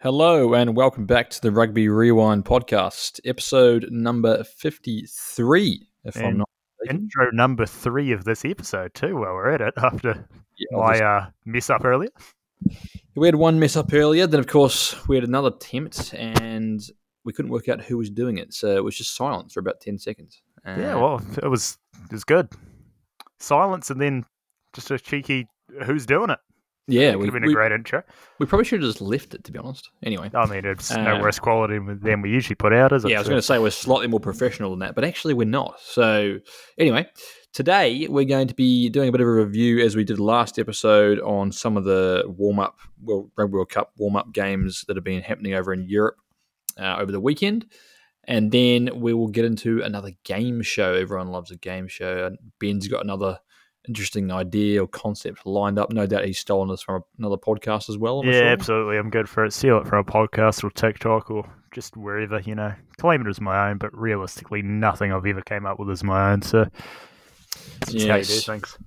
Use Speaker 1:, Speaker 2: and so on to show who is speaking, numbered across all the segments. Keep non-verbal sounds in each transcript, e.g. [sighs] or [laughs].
Speaker 1: Hello and welcome back to the Rugby Rewind podcast, episode number 53, if I'm not mistaken.
Speaker 2: Intro number three of this episode too. While we're at it, [laughs] after
Speaker 1: Yeah,
Speaker 2: my uh, mess up earlier.
Speaker 1: we had one mess up earlier, then of course we had another attempt and we couldn't work out who was doing it, so it was just silence for about 10 seconds. Uh,
Speaker 2: yeah, well, it was it was good. Silence and then just a cheeky "Who's doing it?"
Speaker 1: Yeah,
Speaker 2: could
Speaker 1: we,
Speaker 2: have been
Speaker 1: we,
Speaker 2: a great intro.
Speaker 1: we probably should have just left it, to be honest. Anyway.
Speaker 2: I mean, it's no
Speaker 1: Uh,
Speaker 2: worse quality than we usually put out, is it?
Speaker 1: Yeah, I was
Speaker 2: So-
Speaker 1: going to say we're slightly more professional than that, but actually we're not. So, anyway, today we're going to be doing a bit of a review, as we did last episode, on some of the warm up, well, Rugby World Cup warm up games that have been happening over in Europe uh, over the weekend. And then we will get into another game show. Everyone loves a game show. Ben's got another interesting idea or concept lined up. No doubt he's stolen this from another podcast as well. I'm
Speaker 2: yeah,
Speaker 1: sure.
Speaker 2: absolutely. I'm good for it. Steal it from a podcast or TikTok or just wherever, you know. Claim it as my own, but realistically, nothing I've ever came up with is my own. So, it's just how you do things.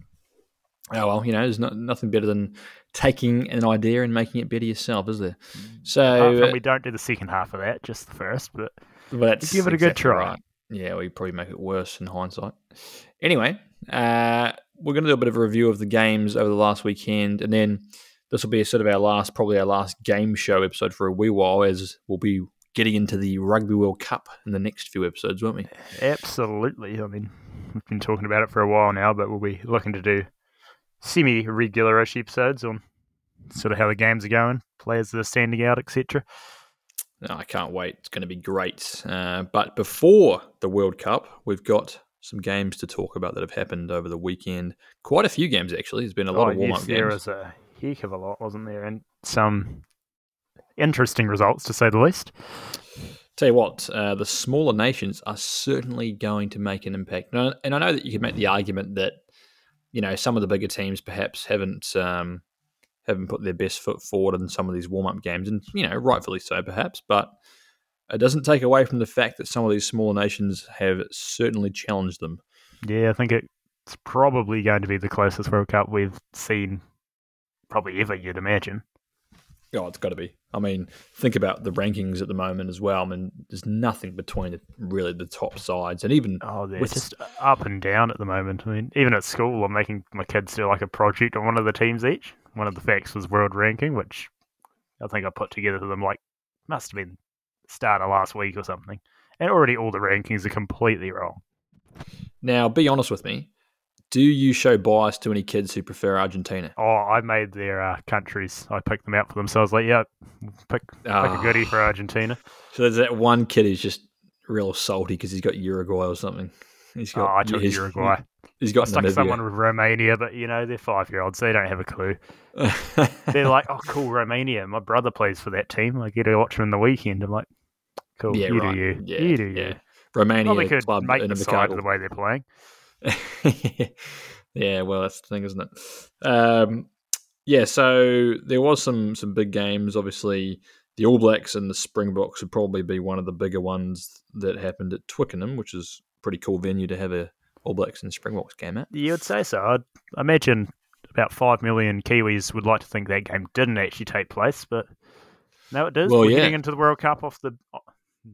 Speaker 1: Oh well, you know, there's not, nothing better than taking an idea and making it better yourself, is there? So,
Speaker 2: from we don't do the second half of that, just the first. But
Speaker 1: that's
Speaker 2: give it a good try.
Speaker 1: right. Yeah, we probably make it worse in hindsight. Anyway, uh, we're going to do a bit of a review of the games over the last weekend, and then this will be sort of our last, probably our last game show episode for a wee while, as we'll be getting into the Rugby World Cup in the next few episodes, won't we?
Speaker 2: Absolutely. I mean, we've been talking about it for a while now, but we'll be looking to do semi regular-ish episodes on sort of how the games are going, players that are standing out, etc.
Speaker 1: No, I can't wait. It's going to be great. Uh, but before the World Cup, we've got some games to talk about that have happened over the weekend. Quite a few games, actually. There's been a lot
Speaker 2: oh,
Speaker 1: of warm up
Speaker 2: yes, there was a heck of a lot, wasn't there? And some interesting results, to say the least.
Speaker 1: Tell you what, uh, the smaller nations are certainly going to make an impact. And I, and I know that you can make the argument that you know some of the bigger teams perhaps haven't um, haven't put their best foot forward in some of these warm up games, and you know rightfully so, perhaps. But it doesn't take away from the fact that some of these smaller nations have certainly challenged them.
Speaker 2: Yeah, I think it's probably going to be the closest World Cup we've seen, probably ever, you'd imagine.
Speaker 1: Oh, it's got to be. I mean, think about the rankings at the moment as well. I mean, there's nothing between the, really the top sides, and even
Speaker 2: Oh, they're
Speaker 1: With-
Speaker 2: just up and down at the moment. I mean, even at school, I'm making my kids do like a project on one of the teams each. One of the facts was world ranking, which I think I put together for them like must have been start of last week or something. And already all the rankings are completely wrong.
Speaker 1: now, be honest with me. Do you show bias to any kids who prefer Argentina?
Speaker 2: Oh, I made their uh, countries. I picked them out for them. So I was like, yeah, pick, pick a
Speaker 1: Ah.
Speaker 2: goodie for Argentina.
Speaker 1: So there's that one kid who's just real salty because he's got Uruguay or something. He's got.
Speaker 2: Oh, I took
Speaker 1: he's-
Speaker 2: Uruguay.
Speaker 1: He's got
Speaker 2: stuck someone with Romania, but you know, they're five year olds. so They don't have a clue. [laughs] They're like, oh, cool, Romania. My brother plays for that team. I get to watch him in the weekend. I'm like, cool,
Speaker 1: yeah,
Speaker 2: you
Speaker 1: right.
Speaker 2: do you.
Speaker 1: Yeah,
Speaker 2: you do
Speaker 1: yeah. Romania
Speaker 2: Probably could
Speaker 1: club
Speaker 2: make
Speaker 1: in
Speaker 2: the side of the way they're playing. [laughs]
Speaker 1: yeah, well, that's the thing, isn't it? Um, yeah, so there was some some big games. Obviously, the All Blacks and the Springboks would probably be one of the bigger ones that happened at Twickenham, which is a pretty cool venue to have a All Blacks and Springboks game at.
Speaker 2: You would say so. I'd imagine about 5 million Kiwis would like to think that game didn't actually take place, but no, it does.
Speaker 1: Well,
Speaker 2: We're
Speaker 1: yeah.
Speaker 2: getting into the World Cup off the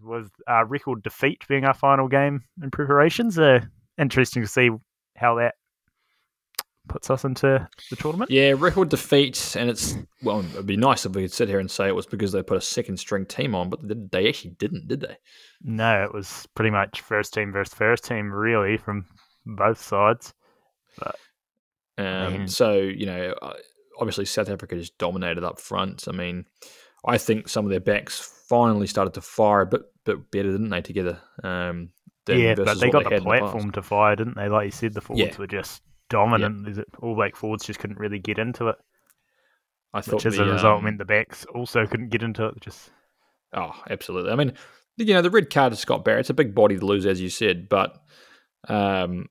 Speaker 2: with our record defeat being our final game in preparations. Uh, interesting to see how that puts us into the tournament.
Speaker 1: Yeah, record defeat, and it's well, it'd be nice if we could sit here and say it was because they put a second string team on, but they- actually didn't, did they?
Speaker 2: No, it was pretty much first team versus first team, really, from both sides.
Speaker 1: Um,
Speaker 2: mean-
Speaker 1: so you know, uh, obviously South Africa just dominated up front. I mean, I think some of their backs finally started to fire a bit bit better, didn't they? Together, um,
Speaker 2: yeah, but they got
Speaker 1: had
Speaker 2: the platform to fire, didn't they? Like you said, the forwards
Speaker 1: Yeah.
Speaker 2: were just dominant. Is it All Black forwards just couldn't really get into it,
Speaker 1: I thought
Speaker 2: which as
Speaker 1: the,
Speaker 2: a result
Speaker 1: um,
Speaker 2: meant the backs also couldn't get into it. Just
Speaker 1: Oh, absolutely. I mean, you know, the red card to Scott Barrett, it's a big body to lose, as you said, but um,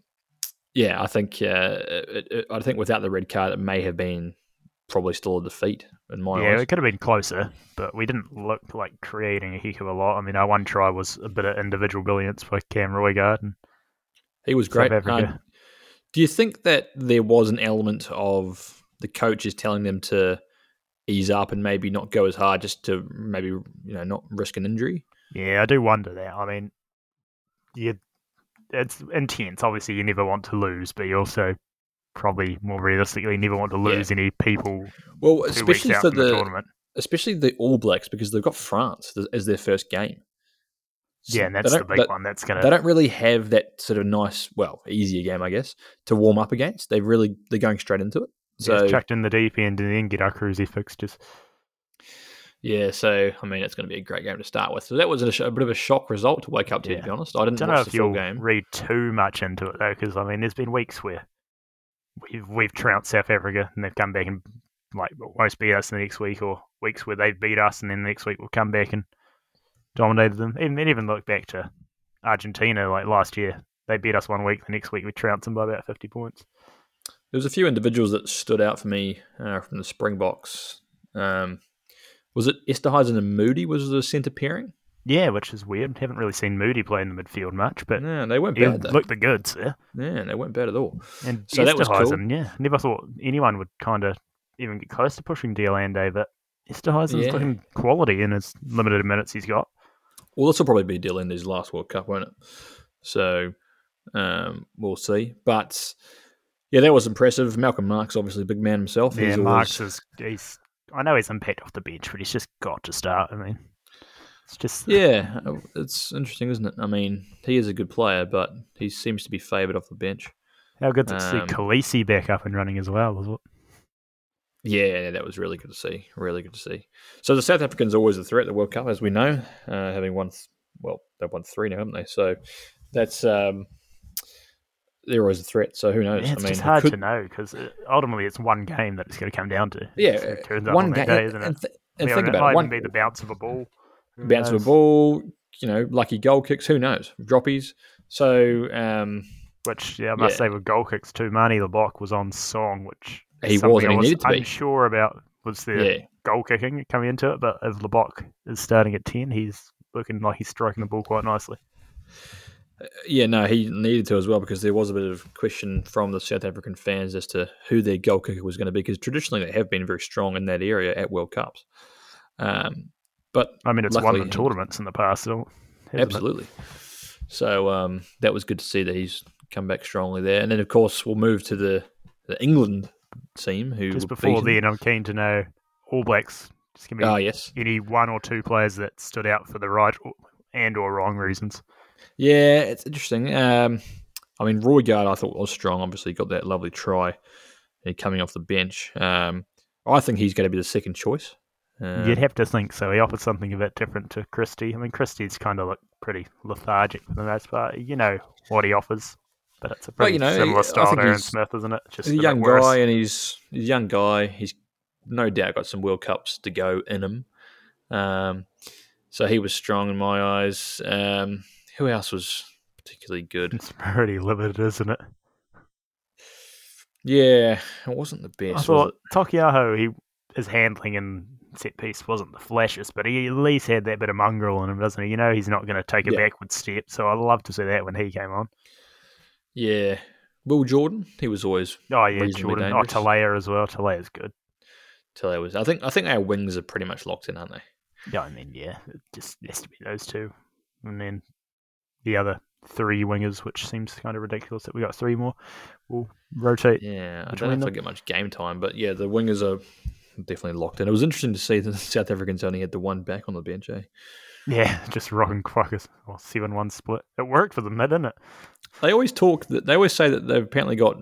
Speaker 1: yeah, I think uh, it, it, I think without the red card, it may have been probably still a defeat in my
Speaker 2: yeah,
Speaker 1: eyes.
Speaker 2: it could have been closer, but we didn't look like creating a heck of a lot. I mean, our one try was a bit of individual brilliance by Cam Roigard, and
Speaker 1: He was great. Uh, do you think that there was an element of the coaches telling them to ease up and maybe not go as hard just to maybe you know not risk an injury.
Speaker 2: Yeah, I do wonder that. I mean, you, it's intense. Obviously, you never want to lose, but you also probably more realistically never want to
Speaker 1: Yeah.
Speaker 2: lose any people
Speaker 1: Well, especially for
Speaker 2: the
Speaker 1: the
Speaker 2: tournament.
Speaker 1: especially the All Blacks because they've got France as their first game. So
Speaker 2: Yeah, and that's the big one. That's gonna
Speaker 1: They don't really have that sort of nice, well, easier game, I guess, to warm up against. They really they're going straight into it.
Speaker 2: so
Speaker 1: So
Speaker 2: chucked in the deep end and then get our cruisy fixtures.
Speaker 1: yeah, so I mean, it's going to be a great game to start with. So that was a, sh- a bit of a shock result to wake up to.
Speaker 2: Yeah.
Speaker 1: To be honest, I didn't
Speaker 2: don't know if you'll
Speaker 1: game.
Speaker 2: read too much into it though, because I mean, there's been weeks where we've we've trounced South Africa and they've come back and like almost beat us in the next week, or weeks where they've beat us and then the next week we'll come back and dominated them. And even look back to Argentina like last year, they beat us one week, the next week we trounced them by about fifty points.
Speaker 1: There was a few individuals that stood out for me uh, from the Springboks. Um, was it Esterhuizen and Moodie was the centre pairing?
Speaker 2: Yeah, which is weird. Haven't really seen Moodie play in the midfield much, but
Speaker 1: No, they weren't bad. Though.
Speaker 2: looked the goods there.
Speaker 1: yeah, they weren't bad at all.
Speaker 2: And
Speaker 1: So that was cool.
Speaker 2: Yeah, never thought anyone would kind of even get close to pushing Diolande, but Esterhuizen's
Speaker 1: Yeah.
Speaker 2: looking quality in his limited minutes he's got.
Speaker 1: Well, this will probably be Dylan's last World Cup, won't it? So um, we'll see. But yeah, that was impressive. Malcolm Marx, obviously a big man himself.
Speaker 2: Yeah,
Speaker 1: He's
Speaker 2: Marx
Speaker 1: always,
Speaker 2: is he's. I know he's impact off the bench, but he's just got to start. I mean, it's just
Speaker 1: yeah, it's interesting, isn't it? I mean, he is a good player, but he seems to be favoured off the bench.
Speaker 2: how good to see
Speaker 1: Um,
Speaker 2: Kolisi back up and running as well. Was it?
Speaker 1: Yeah, that was really good to see. Really good to see. So the South Africans are always a threat at the World Cup, as we know, uh, having won. th- Well, they've won three now, haven't they? So that's um, they're always a threat. So who knows?
Speaker 2: Yeah, it's
Speaker 1: I mean,
Speaker 2: just hard
Speaker 1: could-
Speaker 2: to know because ultimately it's one game that it's going to come down to.
Speaker 1: Yeah,
Speaker 2: it turns out
Speaker 1: one
Speaker 2: on
Speaker 1: game.
Speaker 2: day, isn't it?
Speaker 1: and, th- and think
Speaker 2: it
Speaker 1: about
Speaker 2: might
Speaker 1: it. One
Speaker 2: be the bounce of a ball. Who
Speaker 1: bounce of a ball, you know, lucky goal kicks. Who knows? Droppies. So um,
Speaker 2: Which yeah, I must
Speaker 1: Yeah.
Speaker 2: say with goal kicks too, Manie Libbok was on song, which
Speaker 1: He was, and
Speaker 2: I
Speaker 1: he
Speaker 2: was
Speaker 1: needed to be.
Speaker 2: unsure about was the
Speaker 1: yeah,
Speaker 2: goal kicking coming into it, but if Libbok is starting at ten, he's looking like he's striking the ball quite nicely.
Speaker 1: yeah, no, he needed to as well because there was a bit of question from the South African fans as to who their goal kicker was going to be because traditionally they have been very strong in that area at World Cups. Um, but
Speaker 2: I mean, it's won the tournaments in the past, so hasn't it?
Speaker 1: Absolutely. So um, that was good to see that he's come back strongly there. And then, of course, we'll move to the, the England team who
Speaker 2: Just before then, I'm keen to know All Blacks. Just give me
Speaker 1: Ah, yes.
Speaker 2: any one or two players that stood out for the right and or wrong reasons.
Speaker 1: Yeah, it's interesting. Um, I mean, Roigard, I thought was strong. Obviously, got that lovely try uh, coming off the bench. Um, I think he's going to be the second choice. Um,
Speaker 2: You'd have to think so. He offers something a bit different to Christie. I mean, Christie's kind of look pretty lethargic for the most part. You know what he offers, but it's a
Speaker 1: Well,
Speaker 2: pretty
Speaker 1: you know,
Speaker 2: similar style to Aaron Smith, isn't it? Just
Speaker 1: he's a young guy, and he's, he's a young guy. He's no doubt got some World Cups to go in him. Um, so he was strong in my eyes. Um, who else was particularly good?
Speaker 2: It's pretty limited, isn't it?
Speaker 1: Yeah, it wasn't the best. was
Speaker 2: thought? Taukei'aho, he his handling and set piece wasn't the flashiest, but he at least had that bit of mongrel in him, doesn't he? You know, he's not going to take a
Speaker 1: Yeah.
Speaker 2: backward step, so I'd love to see that when he came on.
Speaker 1: Yeah, Will Jordan. He was always
Speaker 2: Oh yeah, Jordan. Oh,
Speaker 1: dangerous.
Speaker 2: Telea as well. Telea's good.
Speaker 1: I was. I think I think our wings are pretty much locked in, aren't they?
Speaker 2: Yeah, I mean, yeah, it just has to be those two, and then the other three wingers, which seems kind of ridiculous that we got three more. We'll rotate.
Speaker 1: Yeah, I don't know if? I get much game time, but yeah, the wingers are definitely locked in. It was interesting to see that the [laughs] South Africans only had the one back on the bench. Eh?
Speaker 2: Yeah, [laughs] just rocking quackers Well, seven one split. It worked for them, didn't it?
Speaker 1: They always talk that they always say that they've apparently got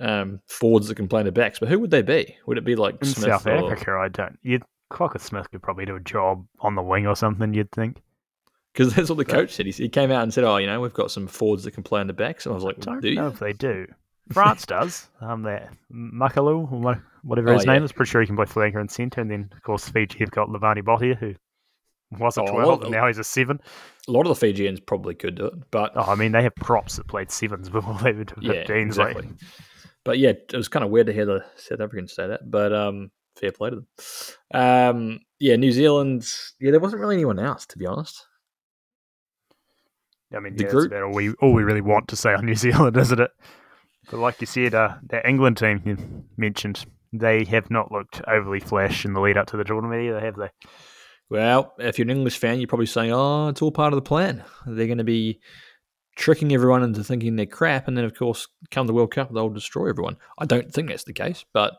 Speaker 1: um, forwards that can play the backs, but who would they be? Would it be like
Speaker 2: In
Speaker 1: Smith
Speaker 2: South
Speaker 1: or
Speaker 2: Africa, I don't. You'd Kwagga Smith could probably do a job on the wing or something. You'd think.
Speaker 1: because that's what the coach said. He, came out and said, "Oh, you know, we've got some forwards that can play in the backs," and I was like,
Speaker 2: Don't
Speaker 1: "Do you?"
Speaker 2: know if they do. France does. Um, that Macalou, or wha- whatever
Speaker 1: Oh,
Speaker 2: his
Speaker 1: yeah.
Speaker 2: name is, pretty sure he can play flanker and centre. And then, of course, Fiji have got Levani Botia, who was a
Speaker 1: Oh,
Speaker 2: 12,
Speaker 1: well-
Speaker 2: and now he's a 7.
Speaker 1: A lot of the Fijians probably could do it, but
Speaker 2: Oh, I mean, they have props that played 7s before [laughs] they were to 15s.
Speaker 1: yeah,
Speaker 2: like-
Speaker 1: But yeah, it was kind of weird to hear the South Africans say that, but um, fair play to them. Um, yeah, New Zealand. Yeah, there wasn't really anyone else, to be honest.
Speaker 2: I mean,
Speaker 1: The
Speaker 2: yeah,
Speaker 1: group-
Speaker 2: that's about all we, all we really want to say on New [laughs] Zealand, isn't it? But like you said, uh, that England team you mentioned, they have not looked overly flash in the lead up to the tournament either, have they?
Speaker 1: Well, if you're an English fan, you're probably saying, "Oh, it's all part of the plan. They're going to be tricking everyone into thinking they're crap, and then of course, come the World Cup, they'll destroy everyone." I don't think that's the case, but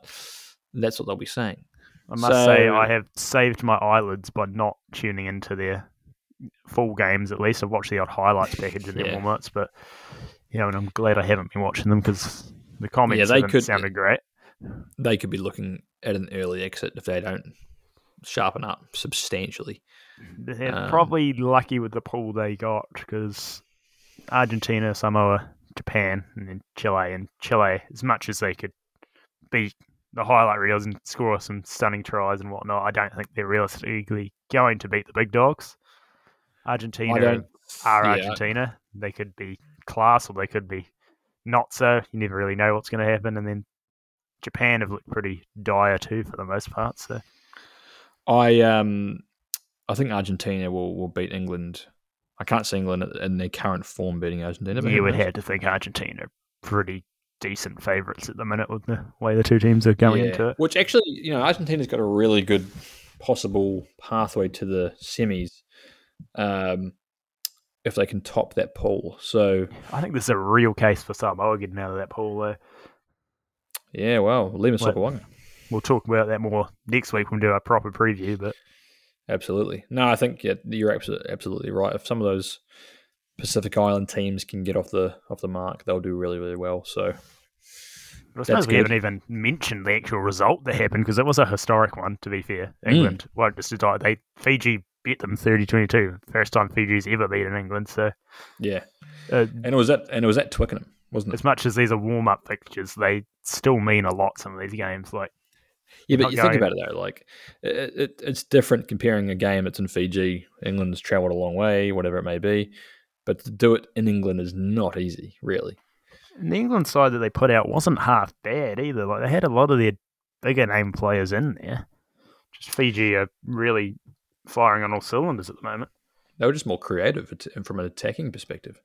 Speaker 1: that's what they'll be saying.
Speaker 2: I must say, I have saved my eyelids by not tuning into their full games. At least I've watched the odd highlights package in their
Speaker 1: Yeah.
Speaker 2: warm-ups, but you know, and I'm glad I haven't been watching them because the comments
Speaker 1: they
Speaker 2: haven't
Speaker 1: could-
Speaker 2: sounded great.
Speaker 1: They could be looking at an early exit if they don't sharpen up substantially.
Speaker 2: They're
Speaker 1: Um,
Speaker 2: probably lucky with the pool they got because Argentina, Samoa, Japan, and then Chile. And Chile, as much as they could beat the highlight reels and score some stunning tries and whatnot, I don't think they're realistically going to beat the big dogs. Argentina are
Speaker 1: yeah,
Speaker 2: Argentina. They could be class or they could be not so. You never really know what's going to happen. And then Japan have looked pretty dire too for the most part. So
Speaker 1: I um, I think Argentina will, will beat England. I can't see England in their current form beating Argentina. But
Speaker 2: you would have to think Argentina pretty decent favourites at the minute with the way the two teams are going
Speaker 1: Yeah.
Speaker 2: into it.
Speaker 1: Which actually, you know, Argentina's got a really good possible pathway to the semis um, if they can top that pool. So,
Speaker 2: I think this is a real case for Samoa getting out of that pool. there.
Speaker 1: yeah, well, Lima Sopoaga.
Speaker 2: We'll talk about that more next week when we do our proper preview. But
Speaker 1: Absolutely. No, I think yeah, you're absolutely, absolutely right. If some of those Pacific Island teams can get off the off the mark, they'll do really, really well. So,
Speaker 2: I suppose we
Speaker 1: good.
Speaker 2: haven't even mentioned the actual result that happened because it was a historic one. To be fair,
Speaker 1: Mm.
Speaker 2: England won't just die. They Fiji beat them 30-22. First time Fiji's ever beaten England. So
Speaker 1: yeah.
Speaker 2: uh,
Speaker 1: And it was at and it was at Twickenham, wasn't it?
Speaker 2: as much as these are warm up fixtures, they still mean a lot. Some of these games, like
Speaker 1: Yeah, but you think about it though, like it, it, it's different comparing a game that's in Fiji. England's travelled a long way, whatever it may be, but to do it in England is not easy, really.
Speaker 2: And the England side that they put out wasn't half bad either. Like they had a lot of their bigger name players in there. Just Fiji are really firing on all cylinders at the moment.
Speaker 1: They were just more creative at- from an attacking perspective.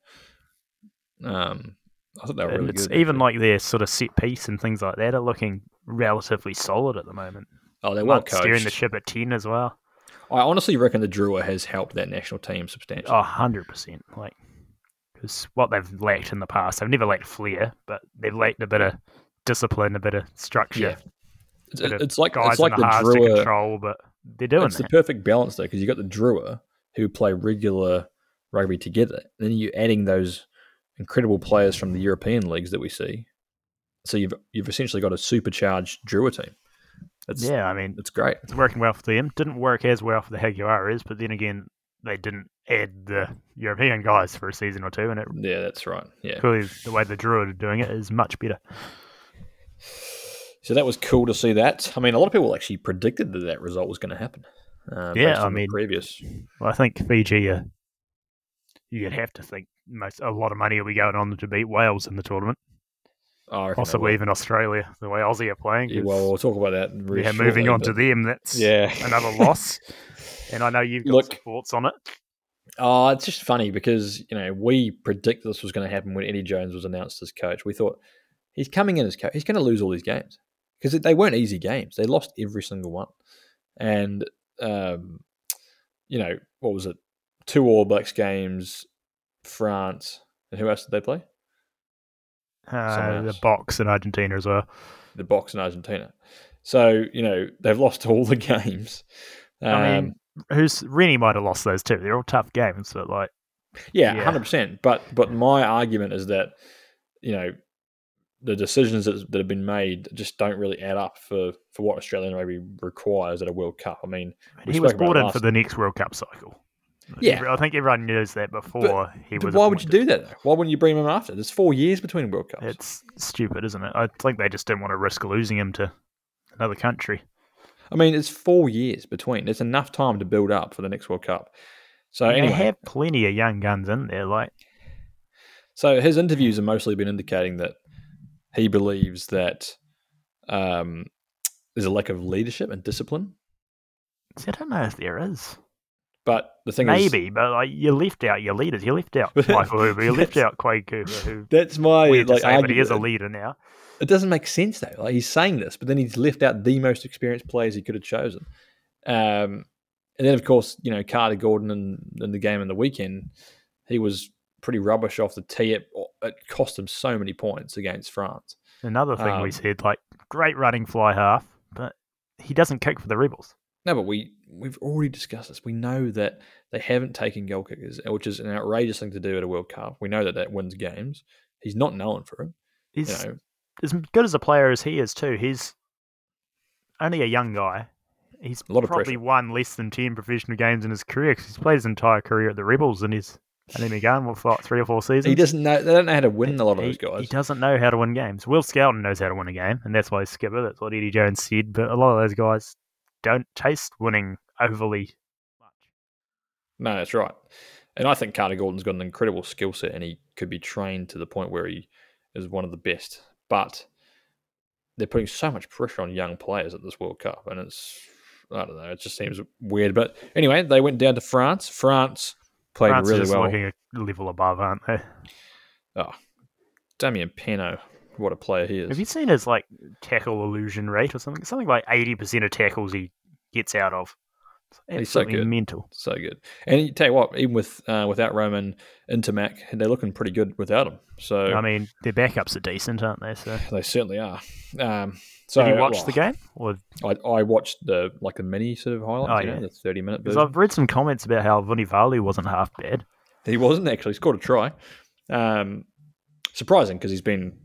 Speaker 1: Um, I thought they were
Speaker 2: and
Speaker 1: really
Speaker 2: it's
Speaker 1: good.
Speaker 2: even like their sort of set piece and things like that are looking relatively solid at the moment.
Speaker 1: oh, they're well
Speaker 2: steering the ship at ten as well.
Speaker 1: I honestly reckon the Drua has helped that national team substantially.
Speaker 2: Oh, 100 percent. Like because what they've lacked in the past, they've never lacked flair, but they've lacked a bit of discipline, a bit of structure.
Speaker 1: Yeah. it's, it's like
Speaker 2: guys
Speaker 1: it's like
Speaker 2: in
Speaker 1: the
Speaker 2: the
Speaker 1: Drua.
Speaker 2: control, but they're doing
Speaker 1: It's the perfect balance though, because you got the Drua who play regular rugby together, and then you're adding those incredible players from the European leagues that we see. So you've you've essentially got a supercharged Drua team. It's
Speaker 2: yeah, I mean,
Speaker 1: it's great.
Speaker 2: it's working well for them. Didn't work as well for the Jaguares, but then again, they didn't add the European guys for a season or two, and it
Speaker 1: Yeah, that's right. Yeah.
Speaker 2: clearly the way the Drua are doing it is much better.
Speaker 1: So that was cool to see that. I mean, a lot of people actually predicted that that result was going to happen. Uh,
Speaker 2: Yeah, I mean-
Speaker 1: previous.
Speaker 2: Well, I think Fiji, uh, you'd have to think most a lot of money will be going on to beat Wales in the tournament,
Speaker 1: Oh, I reckon they
Speaker 2: possibly even Australia, the way Aussie are playing.
Speaker 1: Yeah, well, we'll talk about that.
Speaker 2: Yeah, moving
Speaker 1: shortly,
Speaker 2: on to them, that's
Speaker 1: Yeah,
Speaker 2: another loss. [laughs] and I know you've got
Speaker 1: Look-
Speaker 2: thoughts on it.
Speaker 1: Oh, it's just funny because you know we predicted this was going to happen when Eddie Jones was announced as coach. We thought he's coming in as coach. He's going to lose all these games because they weren't easy games. They lost every single one, and um, you know what was it? Two All Blacks games, France, and who else did they play?
Speaker 2: Uh, the Boks in Argentina as well.
Speaker 1: The Boks in Argentina. So you know they've lost [laughs] all the games. Um,
Speaker 2: I mean, who's Rennie might have lost those too. They're all tough games, but like,
Speaker 1: Yeah,
Speaker 2: Yeah.
Speaker 1: hundred percent. But but my argument is that you know the decisions that, that have been made just don't really add up for for what Australian rugby requires at a World Cup. I mean,
Speaker 2: he was brought in
Speaker 1: last-
Speaker 2: for the next World Cup cycle.
Speaker 1: Yeah.
Speaker 2: I think everyone knows that before he was.
Speaker 1: why would you do that? Though? Why wouldn't you bring him after? There's four years between World Cups.
Speaker 2: It's stupid, isn't it? I think they just didn't want to risk losing him to another country.
Speaker 1: I mean, it's four years between. There's enough time to build up for the next World Cup. So
Speaker 2: And
Speaker 1: anyway,
Speaker 2: They have plenty of young guns in there. Like,
Speaker 1: So his interviews have mostly been indicating that he believes that um, there's a lack of leadership and discipline.
Speaker 2: see, I don't know if there is.
Speaker 1: But the thing is,
Speaker 2: Maybe, but like you left out your leaders. You left out [laughs] Michael Hooper. You left out Quade Cooper, who
Speaker 1: that's my like
Speaker 2: say, but he is a leader now.
Speaker 1: it doesn't make sense though. Like he's saying this, but then he's left out the most experienced players he could have chosen. Um, and then of course, you know, Carter Gordon in, in the game in the weekend, he was pretty rubbish off the tee. It, it cost him so many points against France.
Speaker 2: Another thing
Speaker 1: Um,
Speaker 2: we said, like great running fly half, but he doesn't kick for the Rebels.
Speaker 1: No, but we we've already discussed this. We know that they haven't taken goal kickers, which is an outrageous thing to do at a World Cup. We know that that wins games. He's not known for it.
Speaker 2: He's
Speaker 1: You know,
Speaker 2: as good as a player as he is too. He's only a young guy. He's
Speaker 1: A lot of
Speaker 2: probably
Speaker 1: pressure.
Speaker 2: won less than ten professional games in his career 'cause he's played his entire career at the Rebels, and he's been going what for like three or four seasons.
Speaker 1: he doesn't know. They don't know how to win a lot of
Speaker 2: He-
Speaker 1: those guys.
Speaker 2: He doesn't know how to win games. Will Skelton knows how to win a game, and that's why he's skipper. That's what Eddie Jones said. But a lot of those guys don't taste winning overly much.
Speaker 1: No, that's right. And I think Carter Gordon's got an incredible skill set, and he could be trained to the point where he is one of the best. But they're putting so much pressure on young players at this World Cup, and it's I don't know. It just seems weird. But anyway, they went down to France. France played
Speaker 2: France
Speaker 1: really
Speaker 2: is
Speaker 1: well.
Speaker 2: looking a level above, aren't they?
Speaker 1: Oh, Damian Penaud, what a player he is!
Speaker 2: Have you seen his like tackle illusion rate or something? Something like eighty percent of tackles he gets out of.
Speaker 1: He's so good.
Speaker 2: mental.
Speaker 1: So good. And you tell you what, even with uh, without Roman into Ntamack, they're looking pretty good without him. So
Speaker 2: I mean, their backups are decent, aren't they? So,
Speaker 1: they certainly are. Um, so
Speaker 2: did you watch
Speaker 1: well,
Speaker 2: the game? Or
Speaker 1: I, I watched the like the mini sort of highlights,
Speaker 2: Oh,
Speaker 1: you know,
Speaker 2: yeah.
Speaker 1: the thirty minute
Speaker 2: because. I've read some comments about how Vunivalu wasn't half bad.
Speaker 1: He wasn't actually He scored a try. Um, surprising because he's been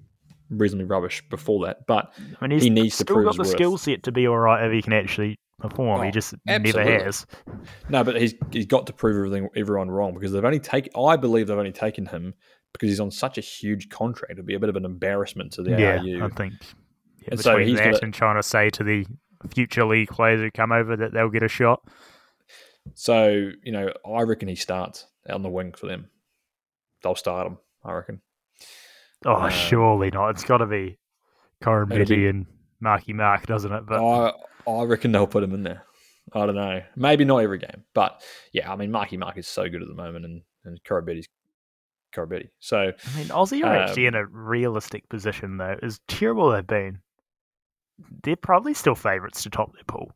Speaker 1: reasonably rubbish before that. But
Speaker 2: I mean, he's
Speaker 1: He needs to
Speaker 2: still
Speaker 1: prove
Speaker 2: got the
Speaker 1: worth.
Speaker 2: skill set to be all right if he can actually perform. he
Speaker 1: Oh,
Speaker 2: just
Speaker 1: absolutely.
Speaker 2: never has.
Speaker 1: no, but he's he's got to prove everything everyone wrong because they've only taken. I believe they've only taken him because he's on such a huge contract. It'd be a bit of an embarrassment to the
Speaker 2: Yeah,
Speaker 1: ARU.
Speaker 2: I think. Yeah,
Speaker 1: And so
Speaker 2: between
Speaker 1: he's
Speaker 2: that
Speaker 1: gotta-
Speaker 2: and trying to say to the future league players who come over that they'll get a shot.
Speaker 1: So you know, I reckon he starts out on the wing for them. They'll start him. I reckon.
Speaker 2: Oh,
Speaker 1: Uh,
Speaker 2: surely not. It's got to be Koroibete and Marky Mark, doesn't it? But
Speaker 1: I I reckon they'll put him in there. I don't know. Maybe not every game, but yeah. I mean, Marky Mark is so good at the moment, and and Koroibete's Koroibete. So
Speaker 2: I mean, Aussie are actually
Speaker 1: Um,
Speaker 2: in a realistic position, though. As terrible they've been, they're probably still favourites to top their pool.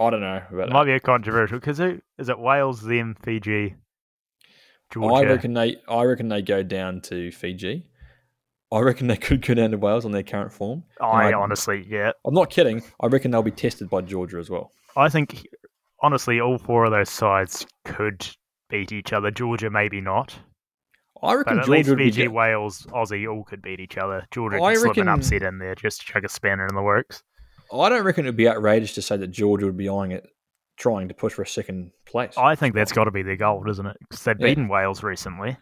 Speaker 1: I don't know about
Speaker 2: It
Speaker 1: that.
Speaker 2: might be a controversial because is it? Wales, them, Fiji, Georgia.
Speaker 1: I reckon they I reckon they go down to Fiji. I reckon they [laughs] could go down to Wales on their current form.
Speaker 2: I
Speaker 1: I-
Speaker 2: honestly, yeah,
Speaker 1: I'm not kidding. I reckon they'll be tested by Georgia as well.
Speaker 2: I think honestly, all four of those sides could beat each other. Georgia, maybe not,
Speaker 1: I reckon
Speaker 2: but at
Speaker 1: Georgia
Speaker 2: least
Speaker 1: would be
Speaker 2: Fiji, Wales, Aussie all could beat each other. Georgia
Speaker 1: I
Speaker 2: could slip an upset in there just to chuck a spanner in the works.
Speaker 1: I don't reckon it would be outrageous to say that Georgia would be eyeing it, trying to push for a second place.
Speaker 2: I think that's got to be their goal, isn't it? Because they've
Speaker 1: Yeah.
Speaker 2: beaten Wales recently.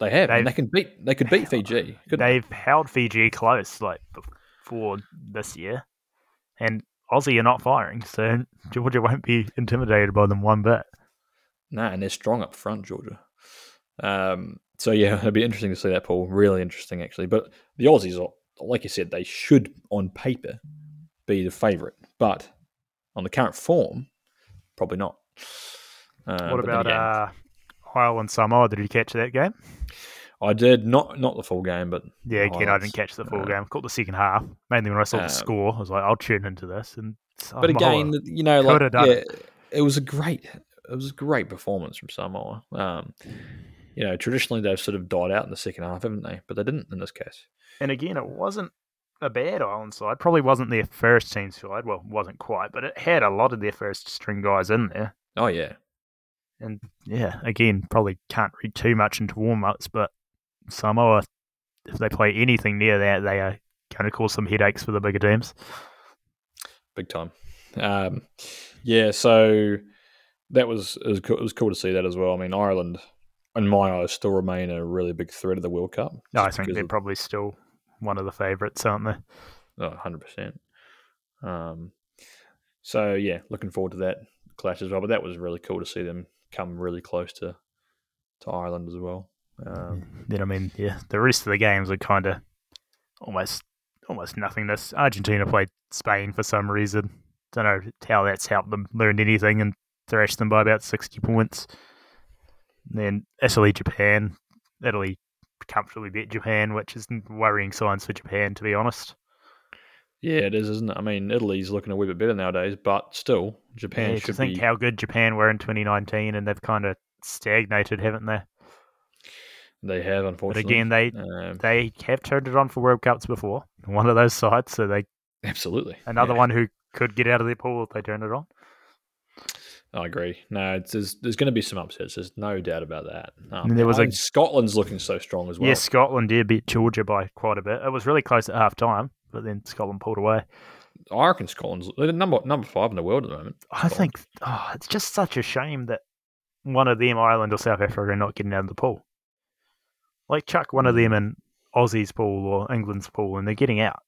Speaker 1: They have, and
Speaker 2: they've-
Speaker 1: can beat. They could beat Fiji. couldn't they?
Speaker 2: They've held Fiji close like before this year, and Aussie are not firing, so [laughs] Georgia won't be intimidated by them one bit.
Speaker 1: No, and they're strong up front, Georgia. Um, so yeah, it'd be interesting to see that pool. Really interesting, actually. But the Aussies, are, like you said, they should on paper be the favourite, but on the current form, probably not. Uh,
Speaker 2: what about uh, Ireland Samoa? Did you catch that game?
Speaker 1: I did not not the full game, but
Speaker 2: Yeah, again, I didn't catch the full
Speaker 1: Uh,
Speaker 2: game. Caught the second half. Mainly when I saw
Speaker 1: Um,
Speaker 2: the score, I was like, I'll tune into this. And
Speaker 1: but again, you know, like yeah, it was a great, it was a great performance from Samoa. Um, you know, traditionally they've sort of died out in the second half, haven't they? But they didn't in this case.
Speaker 2: and again, it wasn't a bad Ireland side. Probably wasn't their first team side. Well, wasn't quite, but it had a lot of their first string guys in there.
Speaker 1: Oh yeah,
Speaker 2: And yeah, again, probably can't read too much into warm ups, but Samoa, if they play anything near that, they are going to cause some headaches for the bigger teams.
Speaker 1: big time. Um, yeah, so that was it, was cool, it was cool to see that as well. I mean, Ireland, in my eyes, still remain a really big threat of the World Cup.
Speaker 2: No, I think they're
Speaker 1: of-
Speaker 2: probably still one of the favourites, aren't they?
Speaker 1: Oh, 100%. Um, so, yeah, looking forward to that clash as well. But that was really cool to see them come really close to, to Ireland as well. Um,
Speaker 2: Then I mean, yeah, the rest of the games are kind of almost almost nothingness. Argentina played Spain for some reason. Don't know how that's helped them learn anything and thrashed them by about sixty points. then Italy, Japan. Italy comfortably beat Japan, which is worrying signs for Japan, to be honest.
Speaker 1: Yeah, it is, isn't it? I mean, Italy's looking a wee bit better nowadays, but still, Japan
Speaker 2: Yeah,
Speaker 1: should
Speaker 2: to think
Speaker 1: be.
Speaker 2: how good Japan were in 2019, and they've kind of stagnated, haven't they?
Speaker 1: They have,
Speaker 2: But
Speaker 1: unfortunately.
Speaker 2: again, they
Speaker 1: um,
Speaker 2: they have turned it on for World Cups before. [laughs] One of those sides, so they
Speaker 1: absolutely.
Speaker 2: another
Speaker 1: yeah.
Speaker 2: one who could get out of their pool if they turn it on.
Speaker 1: I agree. No, it's, there's, there's going to be some upsets. There's no doubt about that. Um,
Speaker 2: there was a-
Speaker 1: Scotland's looking so strong as well.
Speaker 2: Yes, Scotland did beat Georgia by quite a bit. It was really close at half time, but then Scotland pulled away.
Speaker 1: I reckon Scotland's they're number number five in the world at the moment.
Speaker 2: I think oh, it's just such a shame that one of them, Ireland or South Africa, are not getting out of the pool. Like chuck one of mm. them in Aussie's pool or England's pool, and they're getting out.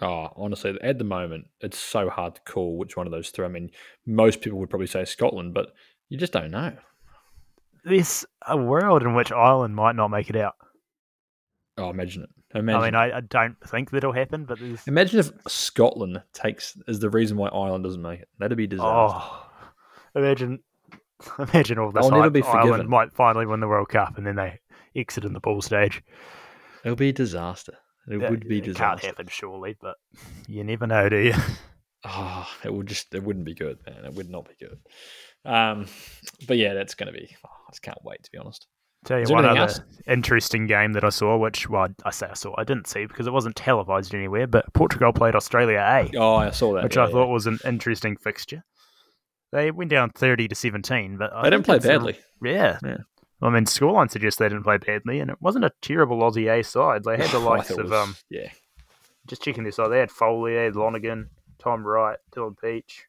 Speaker 1: Oh, honestly, at the moment, it's so hard to call which one of those three. I mean, most people would probably say Scotland, but you just don't know.
Speaker 2: There's a world in which Ireland might not make it out.
Speaker 1: Oh, imagine it. Imagine.
Speaker 2: I mean, I, I don't think that'll happen, but there's
Speaker 1: imagine if Scotland takes is the reason why Ireland doesn't make it. That'd be disaster.
Speaker 2: oh, imagine, [laughs] imagine all this.
Speaker 1: I'll never be
Speaker 2: Ireland might finally win the World Cup, and then they exit in the pool stage.
Speaker 1: It'll be a disaster. It
Speaker 2: That-
Speaker 1: would be
Speaker 2: disaster. Can't happen, surely, but you never know, do you?
Speaker 1: Oh, [laughs] it would just it wouldn't be good, man. It would not be good. Um, but yeah, that's going to be. oh, I just can't wait to be honest.
Speaker 2: Tell you one other interesting game that I saw, which well, I say I saw, I didn't see because it wasn't televised anywhere. But Portugal played Australia A,
Speaker 1: Oh, I saw that.
Speaker 2: which
Speaker 1: yeah,
Speaker 2: I
Speaker 1: yeah.
Speaker 2: thought was an interesting fixture. They went down thirty to seventeen, but I
Speaker 1: they didn't play
Speaker 2: it's a-
Speaker 1: badly.
Speaker 2: yeah.
Speaker 1: Yeah.
Speaker 2: I mean, scoreline suggests they didn't play badly, and it wasn't a terrible Aussie A side. They had the [laughs] likes of
Speaker 1: was-
Speaker 2: um,
Speaker 1: yeah,
Speaker 2: just checking this out. They had Foley, they had Lonergan, Tom Wright, Dylan Pietsch,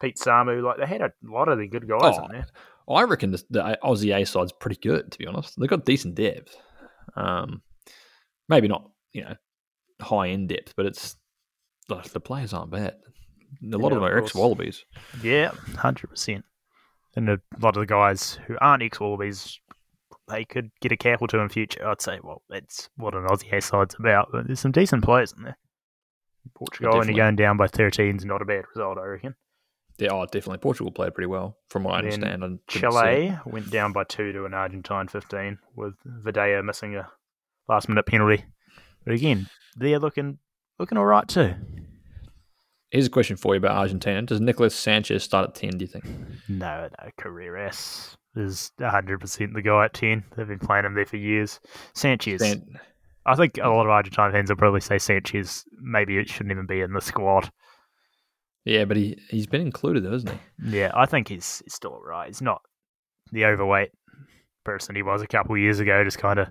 Speaker 2: Pete Samu. Like they had a lot of the good guys
Speaker 1: Oh,
Speaker 2: in there.
Speaker 1: I reckon the, the Aussie A side's pretty good. To be honest, they've got decent depth. Um, maybe not you know high end depth, but it's the, the players aren't bad. A lot
Speaker 2: Yeah,
Speaker 1: of them are ex Wallabies.
Speaker 2: Yeah, hundred percent. And a lot of the guys who aren't ex Wallabies, they could get a cap or two in future. I'd say, well, that's what an Aussie A side's about. But there's some decent players in there. Portugal only going down by 13 is not a bad result, I reckon.
Speaker 1: Yeah, oh, definitely. Portugal played pretty well, from what I
Speaker 2: Then
Speaker 1: understand. and didn't see it.
Speaker 2: Chile went down by two to an Argentine 15 with Videa missing a last minute penalty. But again, they're looking looking all right too.
Speaker 1: Here's a question for you about Argentina. Does Nicolas Sanchez start at ten? Do you think?
Speaker 2: No, no, Carreras is 100% the guy at 10. They've been playing him there for years. Sanchez.
Speaker 1: San-
Speaker 2: I think a lot of Argentine fans will probably say Sanchez maybe it shouldn't even be in the squad.
Speaker 1: yeah, but he he's been included though, isn't he?
Speaker 2: Yeah, I think he's, he's still all right. He's not the overweight person he was a couple of years ago, just kind of